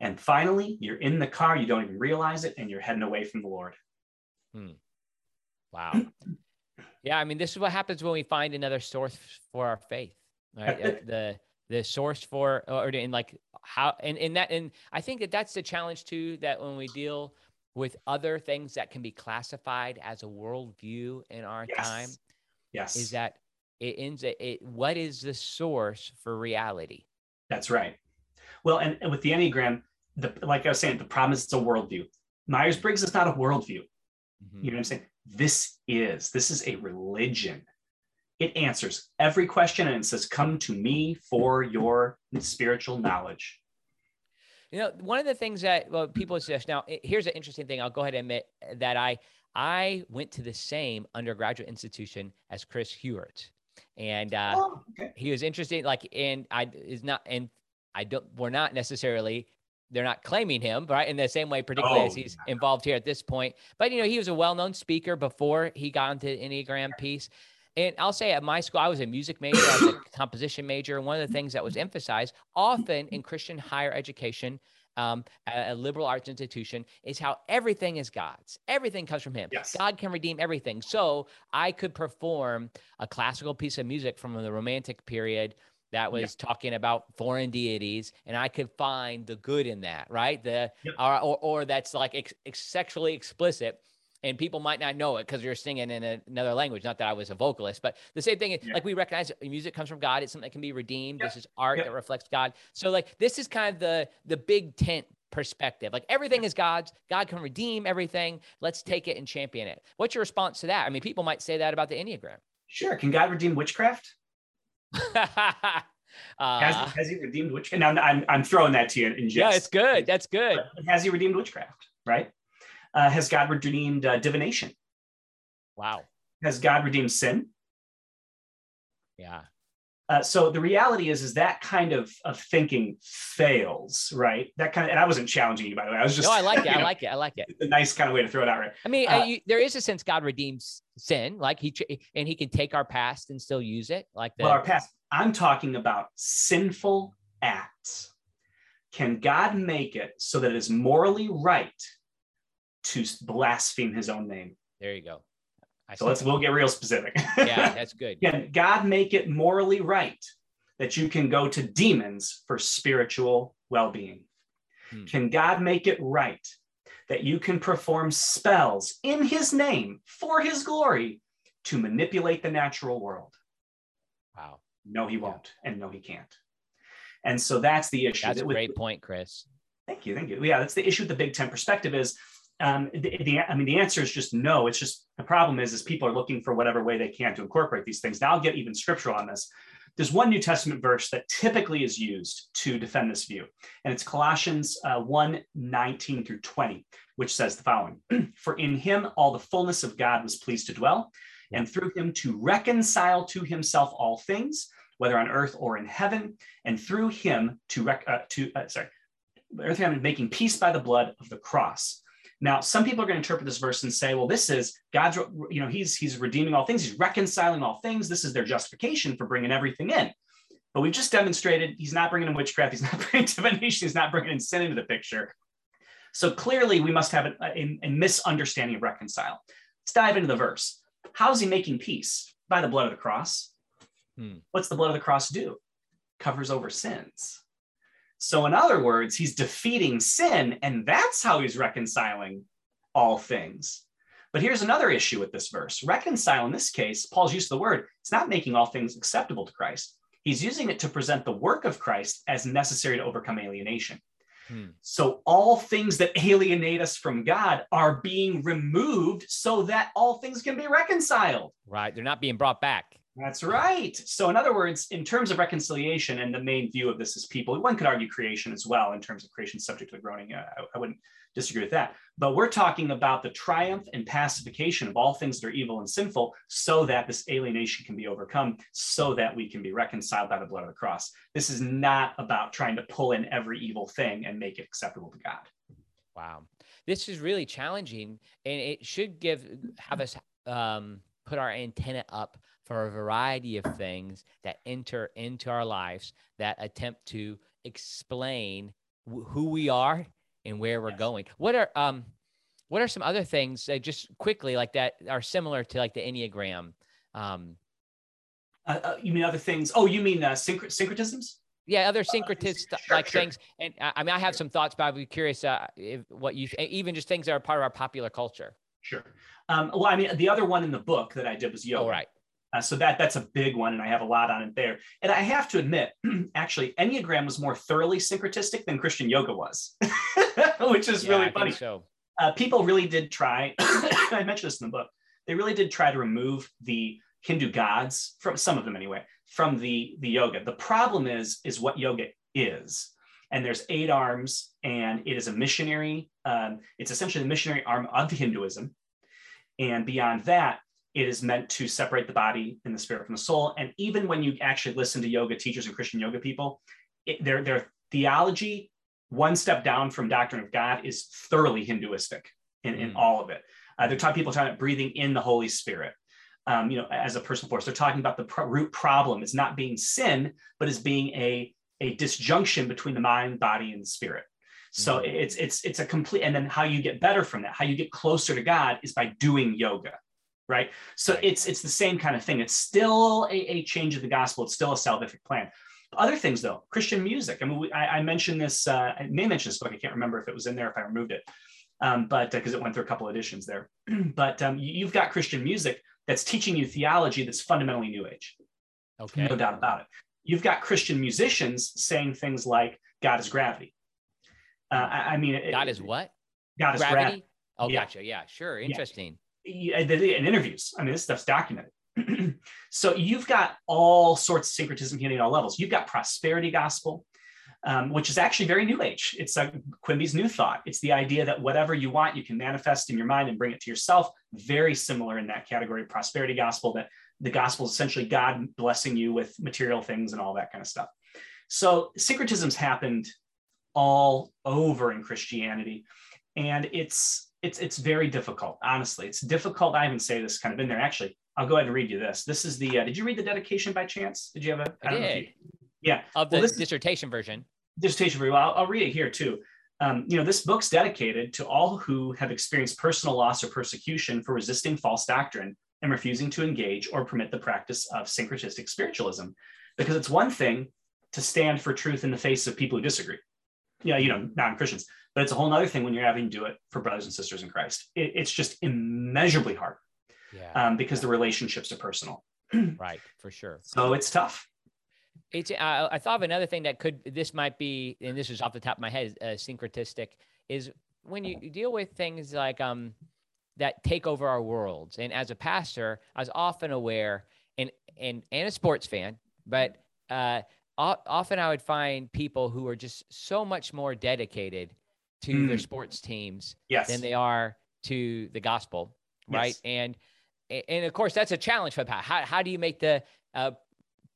Speaker 3: And finally, you're in the car, you don't even realize it, and you're heading away from the Lord.
Speaker 1: Hmm. Wow. yeah, I mean, this is what happens when we find another source for our faith. Right? the the source for or in like how and in that and I think that that's the challenge too that when we deal with other things that can be classified as a worldview in our yes. time,
Speaker 3: yes,
Speaker 1: is that it ends it, it what is the source for reality?
Speaker 3: That's right. Well, and, and with the Enneagram, the like I was saying, the problem is it's a worldview. Myers Briggs is not a worldview. Mm-hmm. You know what I'm saying? This is this is a religion it answers every question and it says, Come to me for your spiritual knowledge.
Speaker 1: You know, one of the things that well, people suggest now, here's an interesting thing. I'll go ahead and admit that I I went to the same undergraduate institution as Chris Heuertz, And uh, oh, okay. he was interesting, like, and I is not, and I don't, we're not necessarily they're not claiming him, right? In the same way, particularly oh, as he's involved here at this point. But you know, he was a well-known speaker before he got into the Enneagram piece. And I'll say at my school, I was a music major, I was a composition major. And one of the things that was emphasized often in Christian higher education, um, a, a, liberal arts institution, is how everything is God's. Everything comes from Him. Yes. God can redeem everything. So I could perform a classical piece of music from the Romantic period that was yeah. talking about foreign deities and i could find the good in that right the yep. or, or, or that's like ex- ex- sexually explicit and people might not know it because you're singing in a, another language. Not that I was a vocalist, but the same thing. Yeah. Like we recognize music comes from God. It's something that can be redeemed. This is art that reflects God. So like this is kind of the the big tent perspective. Like everything is God's. God can redeem everything. Let's take it and champion it. What's your response to that? I mean, people might say that about the Enneagram.
Speaker 3: Sure. Can God redeem witchcraft? uh, has, has, he redeemed witchcraft? Now I'm, I'm throwing that to you in jest.
Speaker 1: Yeah, it's good. That's good.
Speaker 3: But has he redeemed witchcraft? Right uh, has God redeemed uh, divination?
Speaker 1: Wow.
Speaker 3: Has God redeemed sin?
Speaker 1: Yeah.
Speaker 3: Uh, so the reality is, is that kind of, of thinking fails, right? That kind of, and I wasn't challenging you, by the way. I was just.
Speaker 1: No, I like it. I
Speaker 3: know,
Speaker 1: like it. I like it.
Speaker 3: A nice kind of way to throw it out, right?
Speaker 1: I mean,
Speaker 3: Uh,
Speaker 1: you, there is a sense God redeems sin, like he and he can take our past and still use it, like the
Speaker 3: Well, our past. I'm talking about sinful acts. Can God make it so that it is morally right to blaspheme His own name?
Speaker 1: there you go. I
Speaker 3: So let's we'll get real specific.
Speaker 1: yeah, that's good.
Speaker 3: Can God make it morally right that you can go to demons for spiritual well-being?
Speaker 1: Hmm.
Speaker 3: Can God make it right that you can perform spells in His name for His glory to manipulate the natural world?
Speaker 1: Wow,
Speaker 3: No, he won't, and no, he can't. And so that's the issue.
Speaker 1: that's a
Speaker 3: That with-
Speaker 1: great point, Chris.
Speaker 3: Thank you, thank you. Yeah, that's the issue with the big tent perspective is, um, the, the, I mean, the answer is just no. It's just the problem is, is people are looking for whatever way they can to incorporate these things. Now I'll get even scriptural on this. There's one New Testament verse that typically is used to defend this view, and it's Colossians uh, 1 19 through 20, which says the following For in him all the fullness of God was pleased to dwell, and through him to reconcile to himself all things, whether on earth or in heaven, and through him to, rec- uh, to uh, sorry, earth and making peace by the blood of the cross. Now, some people are going to interpret this verse and say, well, this is God's, you know, he's he's redeeming all things, he's reconciling all things. This is their justification for bringing everything in. But we've just demonstrated he's not bringing in witchcraft, he's not bringing divination, he's not bringing in sin into the picture. So clearly, we must have a, a, a misunderstanding of reconcile. Let's dive into the verse. How is he making peace? By the blood of the cross.
Speaker 1: Hmm.
Speaker 3: What's the blood of the cross do? Covers over sins. So, in other words, he's defeating sin, and that's how he's reconciling all things. But here's another issue with this verse reconcile, in this case, Paul's use of the word, it's not making all things acceptable to Christ. He's using it to present the work of Christ as necessary to overcome alienation.
Speaker 1: Hmm.
Speaker 3: So, all things that alienate us from God are being removed so that all things can be reconciled.
Speaker 1: Right, they're not being brought back.
Speaker 3: That's right. So, in other words, in terms of reconciliation, and the main view of this is people, one could argue creation as well, in terms of creation subject to the groaning. Uh, I, I wouldn't disagree with that. But we're talking about the triumph and pacification of all things that are evil and sinful so that this alienation can be overcome, so that we can be reconciled by the blood of the cross. This is not about trying to pull in every evil thing and make it acceptable to God.
Speaker 1: Wow, this is really challenging, and it should give have us um, put our antenna up for a variety of things that enter into our lives that attempt to explain wh- who we are and where we're
Speaker 3: Yes.
Speaker 1: going. What are um, what are some other things uh, just quickly like that are similar to like the Enneagram? Um,
Speaker 3: Uh, uh, you mean other things? Oh, you mean uh, syncret- syncretisms?
Speaker 1: yeah, other syncretist
Speaker 3: Uh, sure,
Speaker 1: like
Speaker 3: sure.
Speaker 1: things. And I mean, I have some thoughts, but I'd be curious uh, if what you even just things that are part of our popular culture.
Speaker 3: Sure. Um, well, I mean, the other one in the book that I did was yoga.
Speaker 1: Oh, right.
Speaker 3: Uh, so that that's a big one, and I have a lot on it there. And I have to admit, actually, Enneagram was more thoroughly syncretistic than Christian yoga was, which is
Speaker 1: Yeah,
Speaker 3: really
Speaker 1: think
Speaker 3: funny.
Speaker 1: So
Speaker 3: Uh, people really did try. I mentioned this in the book. They really did try to remove the Hindu gods from some of them anyway from the the yoga. The problem is is what yoga is. And there's eight arms, and it is a missionary. Um, it's essentially the missionary arm of Hinduism. And beyond that, it is meant to separate the body and the spirit from the soul. And even when you actually listen to yoga teachers and Christian yoga people, it, their, their theology, one step down from doctrine of God, is thoroughly Hinduistic in, in
Speaker 1: Mm.
Speaker 3: all of it. Uh, they're talking people talking about breathing in the Holy Spirit. Um, you know, as a personal force, they're talking about the pro- root problem is not being sin, but as being a a disjunction between the mind, body, and spirit. So
Speaker 1: Mhm.
Speaker 3: it's it's it's a complete, and then how you get better from that, how you get closer to God is by doing yoga, right? So
Speaker 1: Right.
Speaker 3: it's it's the same kind of thing. It's still a, a change of the gospel. It's still a salvific plan. Other things though, Christian music. I mean, we, I, I mentioned this. Uh, I may mention this book. I can't remember if it was in there if I removed it, um, but because it went through a couple editions there. but um, you, you've got Christian music that's teaching you theology that's fundamentally New Age
Speaker 1: okay.
Speaker 3: no doubt about it. You've got Christian musicians saying things like "God is gravity." Uh, I, I mean, it-
Speaker 1: God is what?
Speaker 3: God is
Speaker 1: Gravity?
Speaker 3: gravity.
Speaker 1: Oh,
Speaker 3: Yeah.
Speaker 1: gotcha. Yeah, sure. Interesting.
Speaker 3: Yeah, In interviews, I mean, this stuff's documented. so you've got all sorts of syncretism hitting at all levels. You've got prosperity gospel, um, which is actually very new age. It's uh, Quimby's new thought. It's the idea that whatever you want, you can manifest in your mind and bring it to yourself. Very similar in that category of prosperity gospel that the gospel is essentially God blessing you with material things and all that kind of stuff. So syncretisms happened all over in Christianity, and it's it's it's very difficult. Honestly, it's difficult. I even say this kind of in there. Actually, I'll go ahead and read you this. This is the. Uh, did you read the dedication by chance? Did you have a?
Speaker 1: I, I did. You,
Speaker 3: yeah.
Speaker 1: Of the well, dissertation version.
Speaker 3: Dissertation version. Well, I'll, I'll read it here too. Um, you know, this book's dedicated to all who have experienced personal loss or persecution for resisting false doctrine and refusing to engage or permit the practice of syncretistic spiritualism. Because it's one thing to stand for truth in the face of people who disagree. Yeah, you know, non-Christians. But it's a whole other thing when you're having to do it for brothers and sisters in Christ. It, it's just immeasurably hard yeah. um, because the relationships are personal.
Speaker 1: right, for sure.
Speaker 3: So it's tough.
Speaker 1: It's. Uh, I thought of another thing that could. This might be, and this is off the top of my head, uh, syncretistic. Is when you deal with things like um that take over our worlds. And as a pastor, I was often aware, and and and a sports fan, but uh, often I would find people who are just so much more dedicated to mm. their sports teams
Speaker 3: yes.
Speaker 1: than they are to the gospel, right? Yes. And and of course that's a challenge for Pat. How how do you make the uh,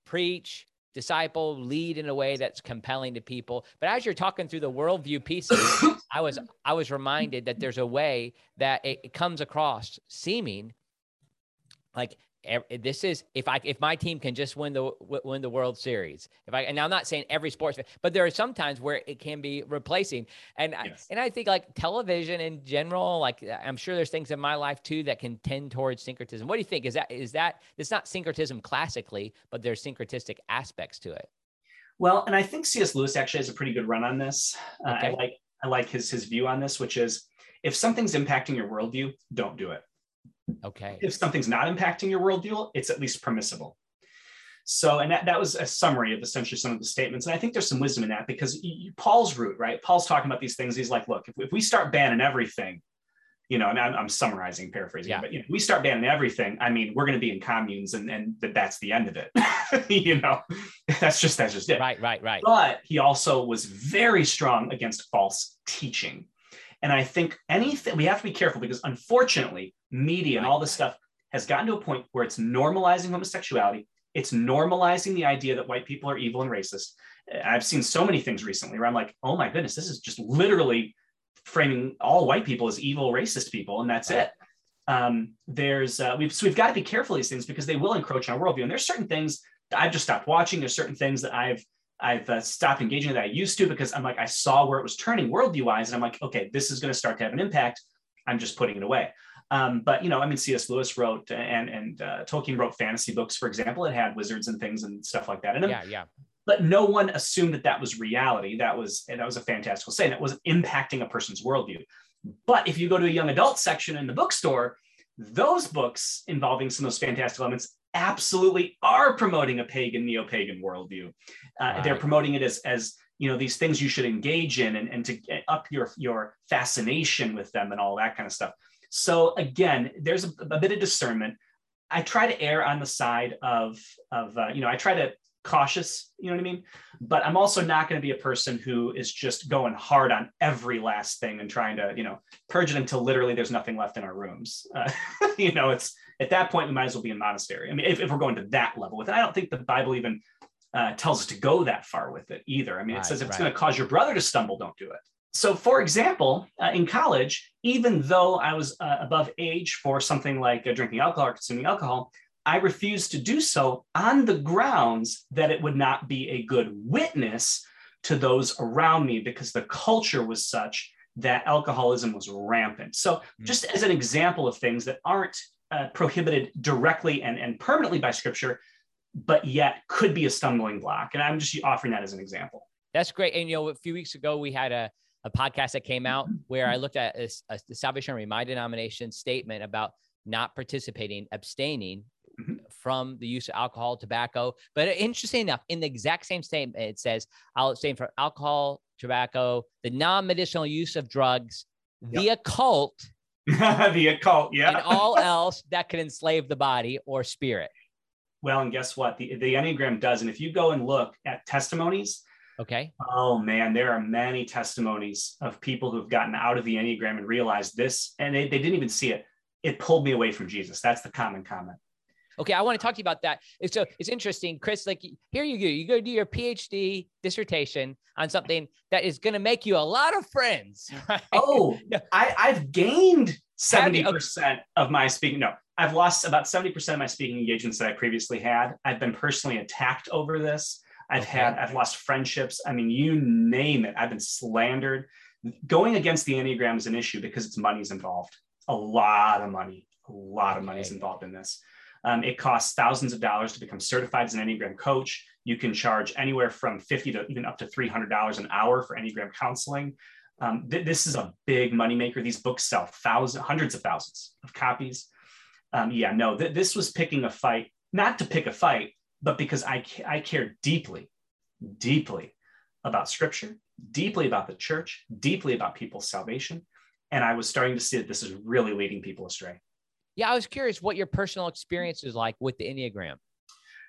Speaker 1: preach, disciple, lead in a way that's compelling to people? But as you're talking through the worldview pieces, I was I was reminded that there's a way that it, it comes across seeming like this is if I if my team can just win the win the World Series. If I and I'm not saying every sports, but there are some times where it can be replacing. And yes. I, and I think like television in general, like I'm sure there's things in my life too that can tend towards syncretism. What do you think? Is that is that it's not syncretism classically, but there's syncretistic aspects to it.
Speaker 3: Well, and I think C.S. Lewis actually has a pretty good run on this. Uh. I like I like his his view on this, which is if something's impacting your worldview, don't do it.
Speaker 1: Okay.
Speaker 3: If something's not impacting your worldview, it's at least permissible. So, and that, that was a summary of essentially some of the statements. And I think there's some wisdom in that because you, Paul's root, right? Paul's talking about these things. He's like, look, if, if we start banning everything, you know, and I'm, I'm summarizing, paraphrasing, yeah. but you know, we start banning everything. I mean, we're going to be in communes, and and that that's the end of it. you know, that's just that's just it.
Speaker 1: Right, right, right.
Speaker 3: But he also was very strong against false teaching. And I think anything we have to be careful because unfortunately, media and all this stuff has gotten to a point where it's normalizing homosexuality. It's normalizing the idea that white people are evil and racist. I've seen so many things recently where I'm like, oh my goodness, this is just literally framing all white people as evil, racist people, and that's it. Um, there's uh, we've so we've got to be careful of these things because they will encroach on our worldview. And there's certain things that I've just stopped watching. There's certain things that I've I've uh, stopped engaging that I used to because I'm like, I saw where it was turning worldview wise. And I'm like, okay, this is going to start to have an impact. I'm just putting it away. Um, but, you know, I mean, C.S. Lewis wrote and, and uh, Tolkien wrote fantasy books, for example, it had wizards and things and stuff like that. And
Speaker 1: yeah, yeah.
Speaker 3: But no one assumed that that was reality. That was, that was a fantastical saying. It wasn't impacting a person's worldview. But if you go to a young adult section in the bookstore, those books involving some of those fantastic elements absolutely are promoting a pagan neo-pagan worldview uh, right. they're promoting it as as you know these things you should engage in and, and to up your your fascination with them and all that kind of stuff so again there's a, a bit of discernment i try to err on the side of of uh, you know i try to cautious, you know what I mean? But I'm also not going to be a person who is just going hard on every last thing and trying to, you know, purge it until literally there's nothing left in our rooms. Uh, you know, it's at that point we might as well be in monastery. I mean, if, if we're going to that level with it, I don't think the Bible even uh, tells us to go that far with it either. I mean, right, it says if right. it's going to cause your brother to stumble, don't do it. So, for example, uh, in college, even though I was uh, above age for something like uh, drinking alcohol or consuming alcohol, I refused to do so on the grounds that it would not be a good witness to those around me because the culture was such that alcoholism was rampant. So, hmm. just as an example of things that aren't uh, prohibited directly and, and permanently by scripture, but yet could be a stumbling block. And I'm just offering that as an example.
Speaker 1: That's great. And, you know, a few weeks ago, we had a, a podcast that came out where I looked at a, a, the Salvation Army, my denomination statement about not participating, abstaining mm-hmm. from the use of alcohol, tobacco. But interesting enough, in the exact same statement, it says, I'll abstain from alcohol, tobacco, the non medicinal use of drugs, yep. the occult.
Speaker 3: the occult, yeah.
Speaker 1: and all else that could enslave the body or spirit.
Speaker 3: Well, and guess what? The, the Enneagram does. And if you go and look at testimonies,
Speaker 1: Okay.
Speaker 3: Oh man, there are many testimonies of people who've gotten out of the Enneagram and realized this, and they, they didn't even see it. It pulled me away from Jesus. That's the common comment.
Speaker 1: Okay, I want to talk to you about that. So it's interesting, Chris. Like here you go, you go do your PhD dissertation on something that is going to make you a lot of friends. Right?
Speaker 3: Oh, I, I've gained seventy percent of my speaking. No, I've lost about seventy percent of my speaking engagements that I previously had. I've been personally attacked over this. I've okay. had, I've lost friendships. I mean, you name it. I've been slandered. Going against the Enneagram is an issue because it's money's involved. A lot of money, a lot of money is involved in this. Um, it costs thousands of dollars to become certified as an Enneagram coach. You can charge anywhere from 50 to even up to $300 an hour for Enneagram counseling. Um, th- this is a big moneymaker. These books sell thousands, hundreds of thousands of copies. Um, yeah, no, th- this was picking a fight, not to pick a fight, but because I, I care deeply, deeply about scripture, deeply about the church, deeply about people's salvation. And I was starting to see that this is really leading people astray.
Speaker 1: Yeah, I was curious what your personal experience is like with the Enneagram.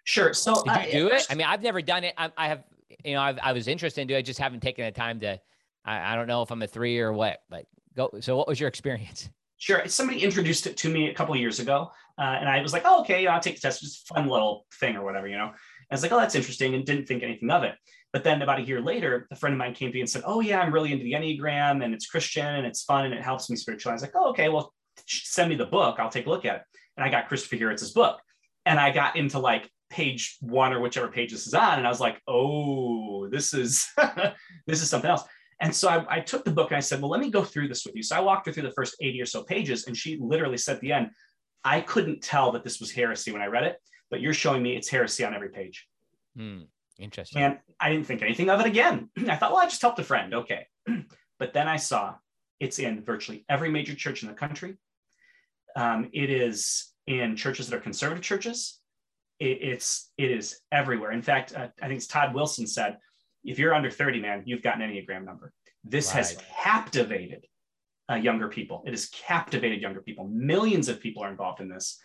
Speaker 3: Sure. So
Speaker 1: did you do it? I mean, I've never done it. I, I have, you know, I've, i was interested in doing it. I just haven't taken the time to. I, I, don't know if I'm a three or what, but go. So, what was your experience?
Speaker 3: Sure. Somebody introduced it to me a couple years ago, uh, and I was like, "Oh, okay, I'll take the test. Just a fun little thing or whatever, you know." And I was like, "Oh, that's interesting," and didn't think anything of it. But then about a year later, a friend of mine came to me and said, "Oh, yeah, I'm really into the Enneagram, and it's Christian, and it's fun, and it helps me spiritually." I was like, "Oh, okay. Well, send me the book. I'll take a look at it. And I got Christopher Heuertz's book. And I got into like page one or whichever page this is on. And I was like, oh, this is this is something else. And so I, I, took the book and I said, well, let me go through this with you. So I walked her through the first 80 or so pages, and she literally said at the end, I couldn't tell that this was heresy when I read it, but you're showing me it's heresy on every page.
Speaker 1: Hmm. Interesting.
Speaker 3: And I didn't think anything of it again. I thought, well, I just helped a friend. Okay. but then I saw it's in virtually every major church in the country. Um, it is in churches that are conservative churches. It, it's it is everywhere. In fact, uh, I think it's Todd Wilson said, if you're under 30, man, you've got an Enneagram number. This right. has captivated uh, younger people. It has captivated younger people. Millions of people are involved in this,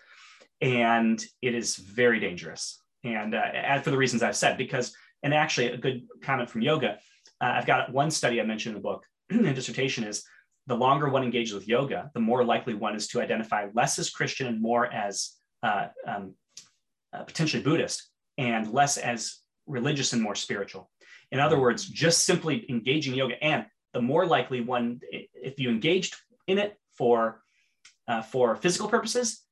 Speaker 3: and it is very dangerous. And uh, for the reasons I've said, because and actually a good comment from yoga. Uh, I've got one study I mentioned in the book and dissertation is the longer one engages with yoga, the more likely one is to identify less as Christian and more as uh, um, uh, potentially Buddhist, and less as religious and more spiritual. In other words, just simply engaging yoga, and the more likely one, if you engaged in it for uh, for physical purposes,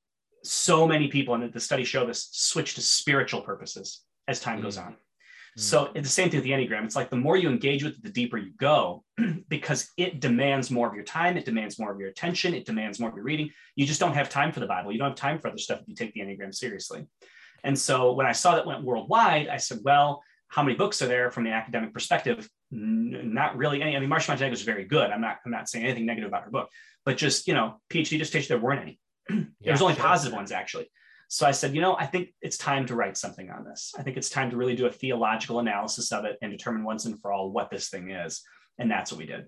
Speaker 3: so many people, and the study show this, switch to spiritual purposes as time mm. goes on. So it's the same thing with the Enneagram. It's like the more you engage with it, the deeper you go because it demands more of your time. It demands more of your attention. It demands more of your reading. You just don't have time for the Bible. You don't have time for other stuff if you take the Enneagram seriously. And so when I saw that went worldwide, I said, well, how many books are there from the academic perspective? N- not really any. I mean, Marcia Montenegro is very good. I'm not, I'm not saying anything negative about her book, but just, you know, PhD dissertation, there weren't any. yeah, There's only sure. positive ones actually. So I said, you know, I think it's time to write something on this. I think it's time to really do a theological analysis of it and determine once and for all what this thing is. And that's what we did.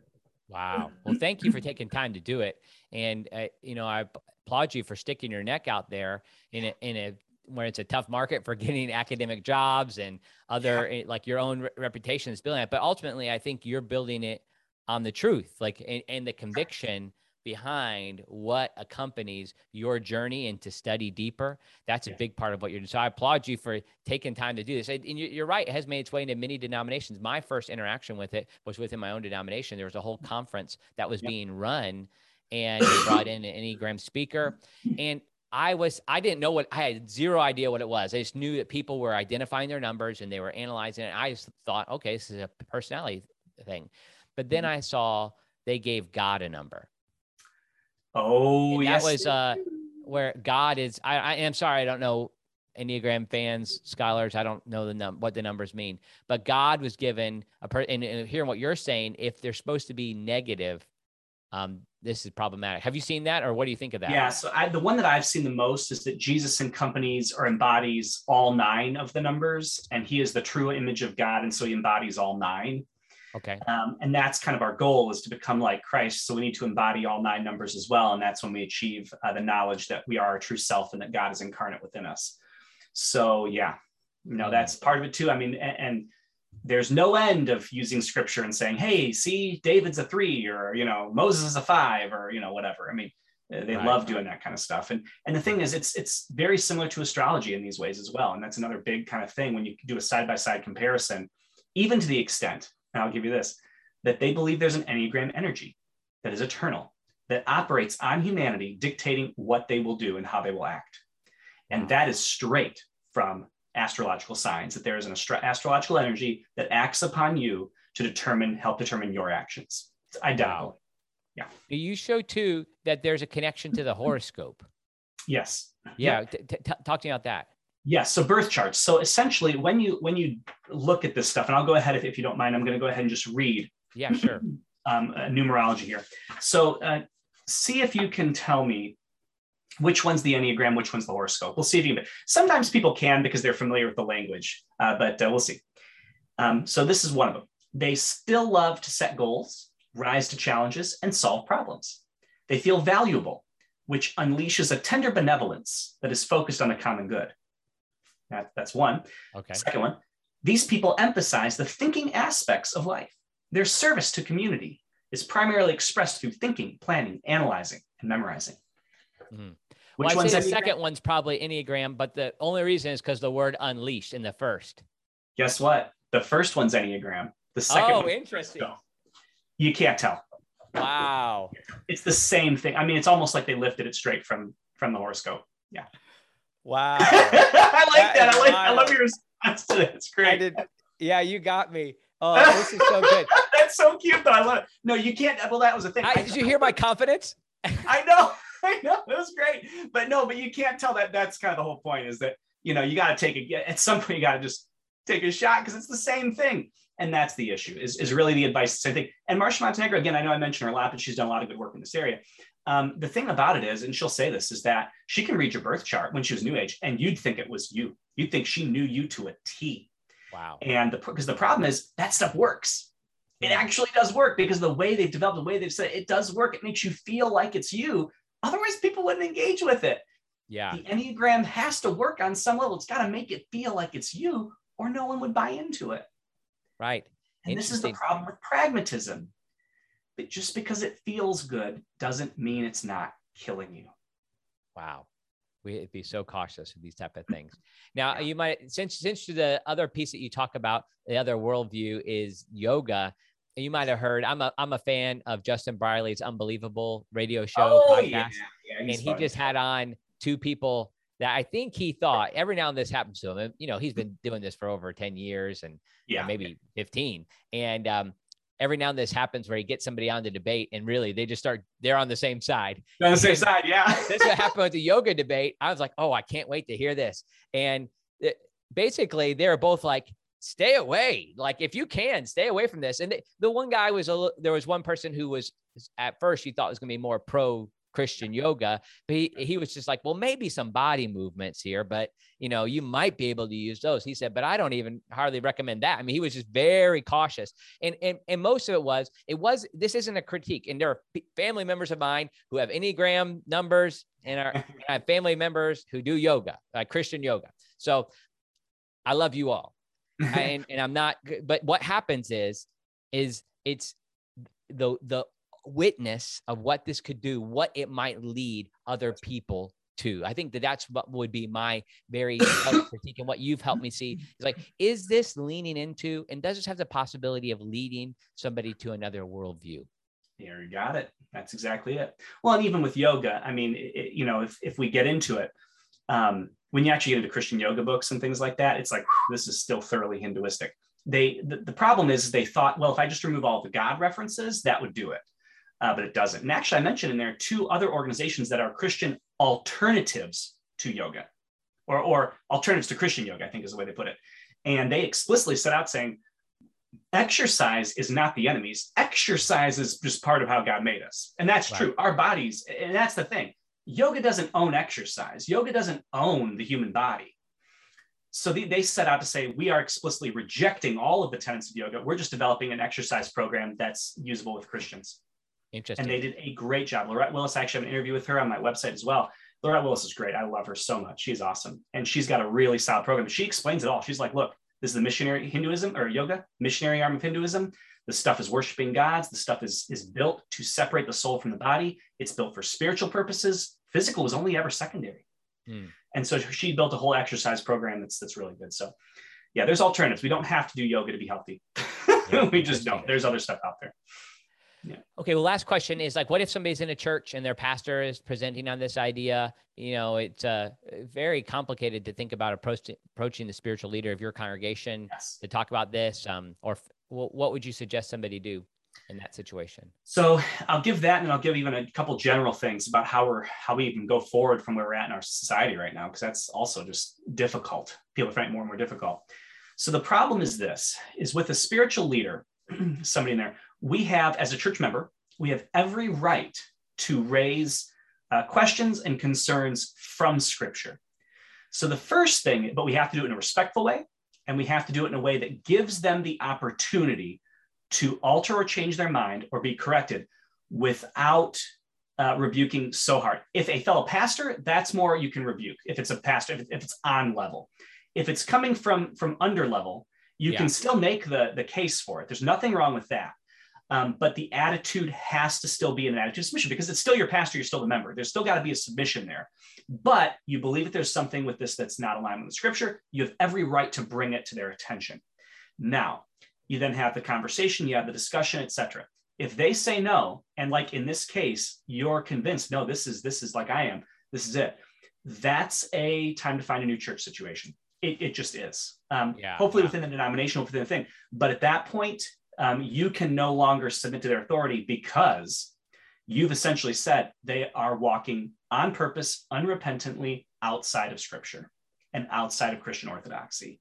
Speaker 1: Wow. Well, thank you for taking time to do it. And, uh, you know, I applaud you for sticking your neck out there in a, in a, where it's a tough market for getting academic jobs and other yeah. Eh, like your own re- reputation is building it. But ultimately, I think you're building it on the truth, like and, and the conviction behind what accompanies your journey and to study deeper. That's a big part of what you're doing. So I applaud you for taking time to do this. And you're right, it has made its way into many denominations. My first interaction with it was within my own denomination. There was a whole conference that was being run and brought in an Enneagram speaker. And I was, I didn't know what, I had zero idea what it was. I just knew that people were identifying their numbers and they were analyzing it. I just thought, okay, this is a personality thing. But then mm-hmm. I saw they gave God a number.
Speaker 3: Oh,
Speaker 1: and
Speaker 3: yes.
Speaker 1: That was uh, where God is. I, I am sorry, I don't know Enneagram fans, scholars. I don't know the num- what the numbers mean, but God was given a person. And, and hearing what you're saying, if they're supposed to be negative, um, this is problematic. Have you seen that, or what do you think of that?
Speaker 3: Yeah, so I, the one that I've seen the most is that Jesus accompanies or embodies all nine of the numbers, and he is the true image of God, and so he embodies all nine.
Speaker 1: Okay.
Speaker 3: Um, and that's kind of our goal is to become like Christ. So we need to embody all nine numbers as well. And that's when we achieve uh, the knowledge that we are our true self and that God is incarnate within us. So yeah, you know, that's part of it too. I mean, and, and there's no end of using scripture and saying, hey, see, David's a three or, you know, Moses is a five or, you know, whatever. I mean, Uh, They
Speaker 1: Right.
Speaker 3: love doing that kind of stuff. And and the thing is, it's it's very similar to astrology in these ways as well. And that's another big kind of thing when you do a side by side comparison, even to the extent. And I'll give you this: that they believe there's an enneagram energy that is eternal that operates on humanity, dictating what they will do and how they will act. And that is straight from astrological signs that there is an astro- astrological energy that acts upon you to determine, help determine your actions. It's identical. Yeah.
Speaker 1: You show too that there's a connection to the horoscope.
Speaker 3: Yes.
Speaker 1: Yeah, t- t- t- talk to me about that.
Speaker 3: Yes. So birth charts. So essentially, when you when you look at this stuff, and I'll go ahead if, if you don't mind, I'm going to go ahead and just read
Speaker 1: Yeah, sure.
Speaker 3: um, uh, numerology here. So uh, see if you can tell me which one's the Enneagram, which one's the horoscope. We'll see if you can. Sometimes people can because they're familiar with the language, uh, but uh, we'll see. Um, so this is one of them. They still love to set goals, rise to challenges, and solve problems. They feel valuable, which unleashes a tender benevolence that is focused on the common good. That, that's one.
Speaker 1: Okay.
Speaker 3: Second one, these people emphasize the thinking aspects of life. Their service to community is primarily expressed through thinking, planning, analyzing, and memorizing.
Speaker 1: Mhm.
Speaker 3: Which
Speaker 1: well, I'd
Speaker 3: one's
Speaker 1: say the
Speaker 3: Enneagram?
Speaker 1: second one's probably Enneagram, but the only reason is because the word unleashed in the first.
Speaker 3: Guess what? The first one's Enneagram. The second
Speaker 1: oh, interesting.
Speaker 3: you can't tell.
Speaker 1: Wow.
Speaker 3: It's the same thing. I mean, it's almost like they lifted it straight from from the horoscope.
Speaker 1: Wow.
Speaker 3: I like
Speaker 1: That
Speaker 3: that. I like. I love your response to that. It's
Speaker 1: I
Speaker 3: great.
Speaker 1: did. Yeah, you got me. Oh, this is so good.
Speaker 3: That's so cute, though. I love it. No, you can't. Well, that was the thing.
Speaker 1: I, did you hear my confidence?
Speaker 3: I know, I know, it was great, but no, but you can't tell that. That's kind of the whole point is that you know you got to take a at some point you got to just take a shot because it's the same thing, and that's the issue. Is is really the advice. Same thing. And Marcia Montenegro again. I know I mentioned her a lot, but she's done a lot of good work in this area. Um, the thing about it is, and she'll say this, is that she can read your birth chart when she was New Age, and you'd think it was you. You'd think she knew you to a T.
Speaker 1: Wow.
Speaker 3: And the because the problem is that stuff works. It actually does work because the way they've developed, the way they've said it, it does work. It makes you feel like it's you. Otherwise, people wouldn't engage with it.
Speaker 1: Yeah.
Speaker 3: The Enneagram has to work on some level. It's got to make it feel like it's you, or no one would buy into it.
Speaker 1: Right.
Speaker 3: And this is the problem with pragmatism. But just because it feels good doesn't mean it's not killing you.
Speaker 1: Wow. We'd be so cautious with these type of things. Now, you might since since the other piece that you talk about, the other worldview is yoga. You might have heard. I'm a I'm a fan of Justin Brierley's Unbelievable radio show podcast,
Speaker 3: Oh, yeah,
Speaker 1: and he
Speaker 3: fun.
Speaker 1: just had on two people that I think he thought every now and this happens to him. And, you know, he's been doing this for over ten years and you know,
Speaker 3: yeah,
Speaker 1: maybe 15. And um, every now and this happens where he gets somebody on the debate and really they just start, they're on the same side.
Speaker 3: on the same side, yeah.
Speaker 1: This what happened with the yoga debate. I was like, oh, I can't wait to hear this. And it, basically, they're both like, stay away. Like, if you can, stay away from this. And the, the one guy was a, there was one person who was at first you thought was going to be more pro Christian yoga, but he, he was just like, well, maybe some body movements here, but you know, you might be able to use those. He said, but I don't even hardly recommend that. I mean, he was just very cautious. And, and, and most of it was, it was, this isn't a critique. And there are family members of mine who have Enneagram numbers and are, and I have family members who do yoga, like Christian yoga. So I love you all. and, and I'm not, but what happens is, is it's the, the witness of what this could do, what it might lead other people to. I think that that's what would be my very critique and what you've helped me see is like, is this leaning into and does this have the possibility of leading somebody to another worldview?
Speaker 3: There you got it. That's exactly it. Well, and even with yoga, I mean, it, you know, if, if we get into it, um, when you actually get into Christian yoga books and things like that, it's like, whew, this is still thoroughly Hinduistic. They, the, the problem is they thought, well, if I just remove all the God references, that would do it. Uh, but it doesn't. And actually, I mentioned in there two other organizations that are Christian alternatives to yoga or, or alternatives to Christian yoga, I think is the way they put it. And they explicitly set out saying, exercise is not the enemies. Exercise is just part of how God made us. And that's true. Our bodies, and that's the thing. Yoga doesn't own exercise. Yoga doesn't own the human body. So they, they set out to say, we are explicitly rejecting all of the tenets of yoga. We're just developing an exercise program that's usable with Christians.
Speaker 1: Interesting.
Speaker 3: And they did a great job. Laurette Willis, I actually have an interview with her on my website as well. Laurette Willis is great. I love her so much. She's awesome. And she's got a really solid program. She explains it all. She's like, look, this is the missionary Hinduism or yoga, missionary arm of Hinduism. The stuff is worshiping gods. The stuff is, is built to separate the soul from the body. It's built for spiritual purposes. Physical was only ever secondary. Mm. And so she built a whole exercise program that's that's really good. So yeah, there's alternatives. We don't have to do yoga to be healthy. Yeah, we just don't. There's other stuff out there.
Speaker 1: Yeah. Okay. Well, last question is like, what if somebody's in a church and their pastor is presenting on this idea? You know, it's uh, very complicated to think about approach, approaching the spiritual leader of your congregation yes. to talk about this. Um, or f- what would you suggest somebody do in that situation?
Speaker 3: So I'll give that, and I'll give even a couple general things about how we're how we even go forward from where we're at in our society right now, because that's also just difficult. People find it more and more difficult. So the problem is this: is with a spiritual leader, somebody in there we have, as a church member, we have every right to raise uh, questions and concerns from Scripture. So the first thing, but we have to do it in a respectful way, and we have to do it in a way that gives them the opportunity to alter or change their mind or be corrected without uh, rebuking so hard. If a fellow pastor, that's more you can rebuke. If it's a pastor, if, if it's on level, if it's coming from from under level, you yeah. can still make the the case for it. There's nothing wrong with that. Um, but the attitude has to still be an attitude of submission because it's still your pastor, you're still the member. There's still got to be a submission there. But you believe that there's something with this that's not aligned with the scripture, you have every right to bring it to their attention. Now, you then have the conversation, you have the discussion, etc. If they say no, and like in this case, you're convinced, no, this is this is like I am, this is it. That's a time to find a new church situation. It, it just is. Um, yeah, hopefully yeah. within the denomination, within the thing. But at that point, um, you can no longer submit to their authority because you've essentially said they are walking on purpose, unrepentantly outside of scripture and outside of Christian orthodoxy.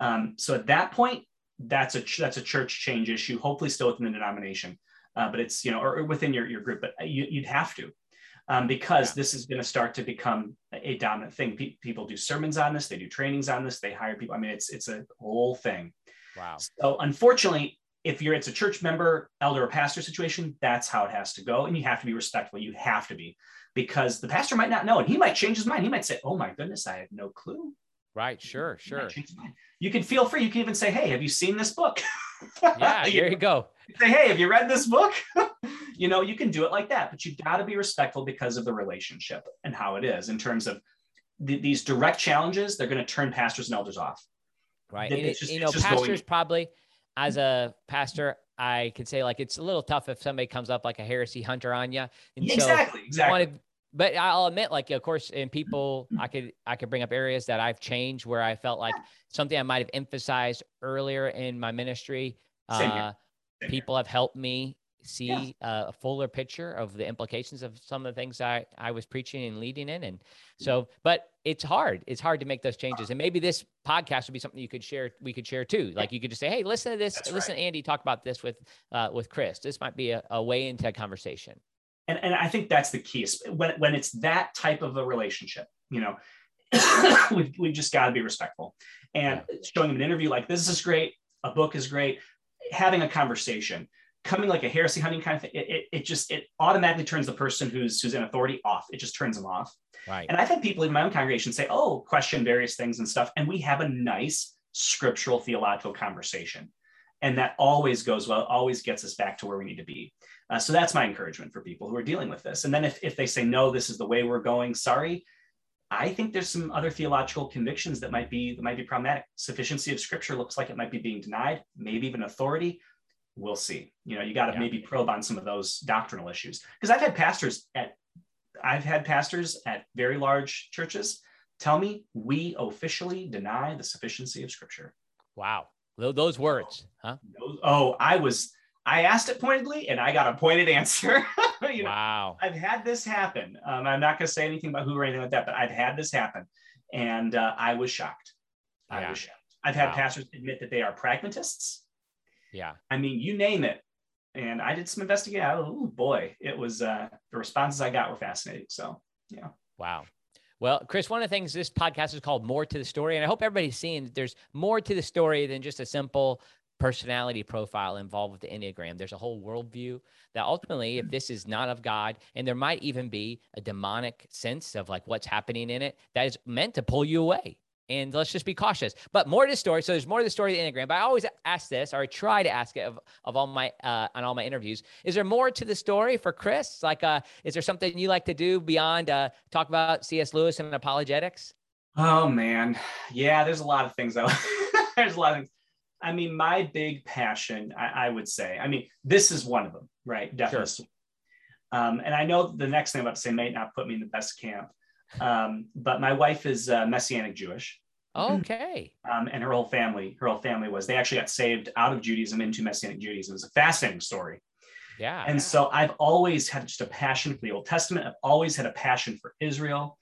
Speaker 3: Um, so at that point, that's a that's a church change issue. Hopefully, still within the denomination, uh, but it's you know or, or, within your your group. But you, would have to um, because yeah. this is going to start to become a dominant thing. Pe- people do sermons on this, they do trainings on this, they hire people. I mean, it's it's a whole thing.
Speaker 1: Wow.
Speaker 3: So unfortunately, if you're it's a church member, elder, or pastor situation, that's how it has to go. And you have to be respectful. You have to be because the pastor might not know and he might change his mind. He might say, Oh my goodness, I have no clue.
Speaker 1: Right. Sure. Sure.
Speaker 3: You can feel free. You can even say, Hey, have you seen this book?
Speaker 1: yeah, there you go.
Speaker 3: Say, Hey, have you read this book? you know, you can do it like that, but you've got to be respectful because of the relationship and how it is in terms of the, these direct challenges. They're going to turn pastors and elders off.
Speaker 1: Right. It, just, you know, pastors going... probably as a pastor, I could say like it's a little tough if somebody comes up like a heresy hunter on you.
Speaker 3: And exactly, so exactly. Wanted,
Speaker 1: but I'll admit, like of course, in people, I could I could bring up areas that I've changed where I felt like something I might have emphasized earlier in my ministry. Uh, people have helped me see yeah. uh, a fuller picture of the implications of some of the things I, I was preaching and leading in. And so, but it's hard. It's hard to make those changes. And maybe this podcast would be something you could share. We could share too. Like you could just say, Hey, listen to this. That's listen right. to Andy talk about this with, uh, with Chris. This might be a, a way into a conversation.
Speaker 3: And, and I think that's the key when, when it's that type of a relationship, you know, we've, we've just got to be respectful and yeah. showing them an interview like this is great. A book is great. Having a conversation coming like a heresy hunting kind of thing, it, it, it, just it automatically turns the person who's who's in authority off. It just turns them off.
Speaker 1: Right.
Speaker 3: And I've had people in my own congregation say, "Oh, question various things and stuff," and we have a nice scriptural theological conversation, and that always goes well. Always gets us back to where we need to be. Uh, so that's my encouragement for people who are dealing with this. And then if if they say no, this is the way we're going. Sorry. I think there's some other theological convictions that might be that might be problematic. Sufficiency of scripture looks like it might be being denied, maybe even authority we'll see. You know, you got to yeah. maybe probe on some of those doctrinal issues. Because I've had pastors at, I've had pastors at very large churches tell me we officially deny the sufficiency of Scripture.
Speaker 1: Wow, those words, huh?
Speaker 3: oh, I was. I asked it pointedly, and I got a pointed answer.
Speaker 1: you know, wow.
Speaker 3: I've had this happen. Um, I'm not going to say anything about who or anything like that, but I've had this happen, and uh, I was shocked. I yeah. was shocked. I've had wow. pastors admit that they are pragmatists
Speaker 1: yeah.
Speaker 3: I mean, you name it. And I did some investigating. Oh boy, it was uh, the responses I got were fascinating. So yeah.
Speaker 1: Wow. Well, Chris, one of the things this podcast is called More to the Story. And I hope everybody's seeing that there's more to the story than just a simple personality profile involved with the Enneagram. There's a whole worldview that ultimately, if this is not of God, and there might even be a demonic sense of like what's happening in it, that is meant to pull you away and let's just be cautious. But more to the story. So there's more to the story of the Enneagram. But I always ask this, or I try to ask it of, of all my uh, on all my interviews. Is there more to the story for Chris? Like, uh, is there something you like to do beyond uh, talk about C.S. Lewis and apologetics?
Speaker 3: Oh man, yeah. There's a lot of things. I there's a lot of things. I mean, my big passion, I, I, would say. I mean, this is one of them, right? Definitely. Sure. Um, and I know the next thing I'm about to say may not put me in the best camp. Um, but my wife is uh, Messianic Jewish.
Speaker 1: Okay.
Speaker 3: Um, and her whole family, her whole family was. They actually got saved out of Judaism into Messianic Judaism. It's a fascinating story.
Speaker 1: Yeah.
Speaker 3: And so I've always had just a passion for the Old Testament. I've always had a passion for Israel,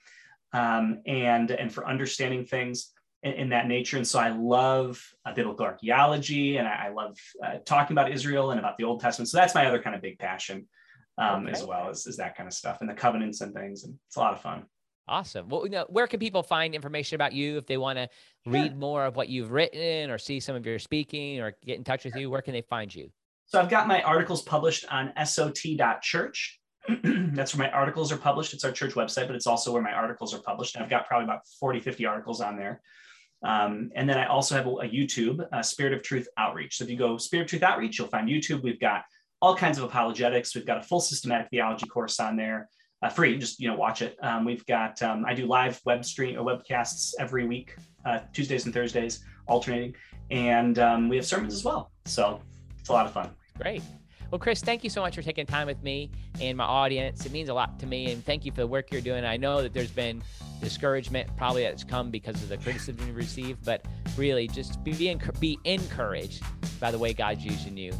Speaker 3: um, and and for understanding things in, in, that nature. And so I love uh, biblical archaeology, and I, I love uh, talking about Israel and about the Old Testament. So that's my other kind of big passion, um, okay. as well as, as that kind of stuff and the covenants and things. And it's a lot of fun.
Speaker 1: Awesome. Well, you know, where can people find information about you if they want to read more of what you've written or see some of your speaking or get in touch with you? Where can they find you?
Speaker 3: So I've got my articles published on sot.church. That's where my articles are published. It's our church website, but it's also where my articles are published. And I've got probably about 40, 50 articles on there. Um, and then I also have a, a YouTube, a Spirit of Truth Outreach. So if you go Spirit of Truth Outreach, you'll find YouTube. We've got all kinds of apologetics. We've got a full systematic theology course on there uh, free. Just you know, watch it. Um, we've got um, I do live web stream or webcasts every week, uh, Tuesdays and Thursdays, alternating, and um, we have sermons as well. So it's a lot of fun.
Speaker 1: Great. Well, Chris, thank you so much for taking time with me and my audience. It means a lot to me, and thank you for the work you're doing. I know that there's been discouragement probably that's come because of the criticism you received, but really just be, be encouraged by the way God's using you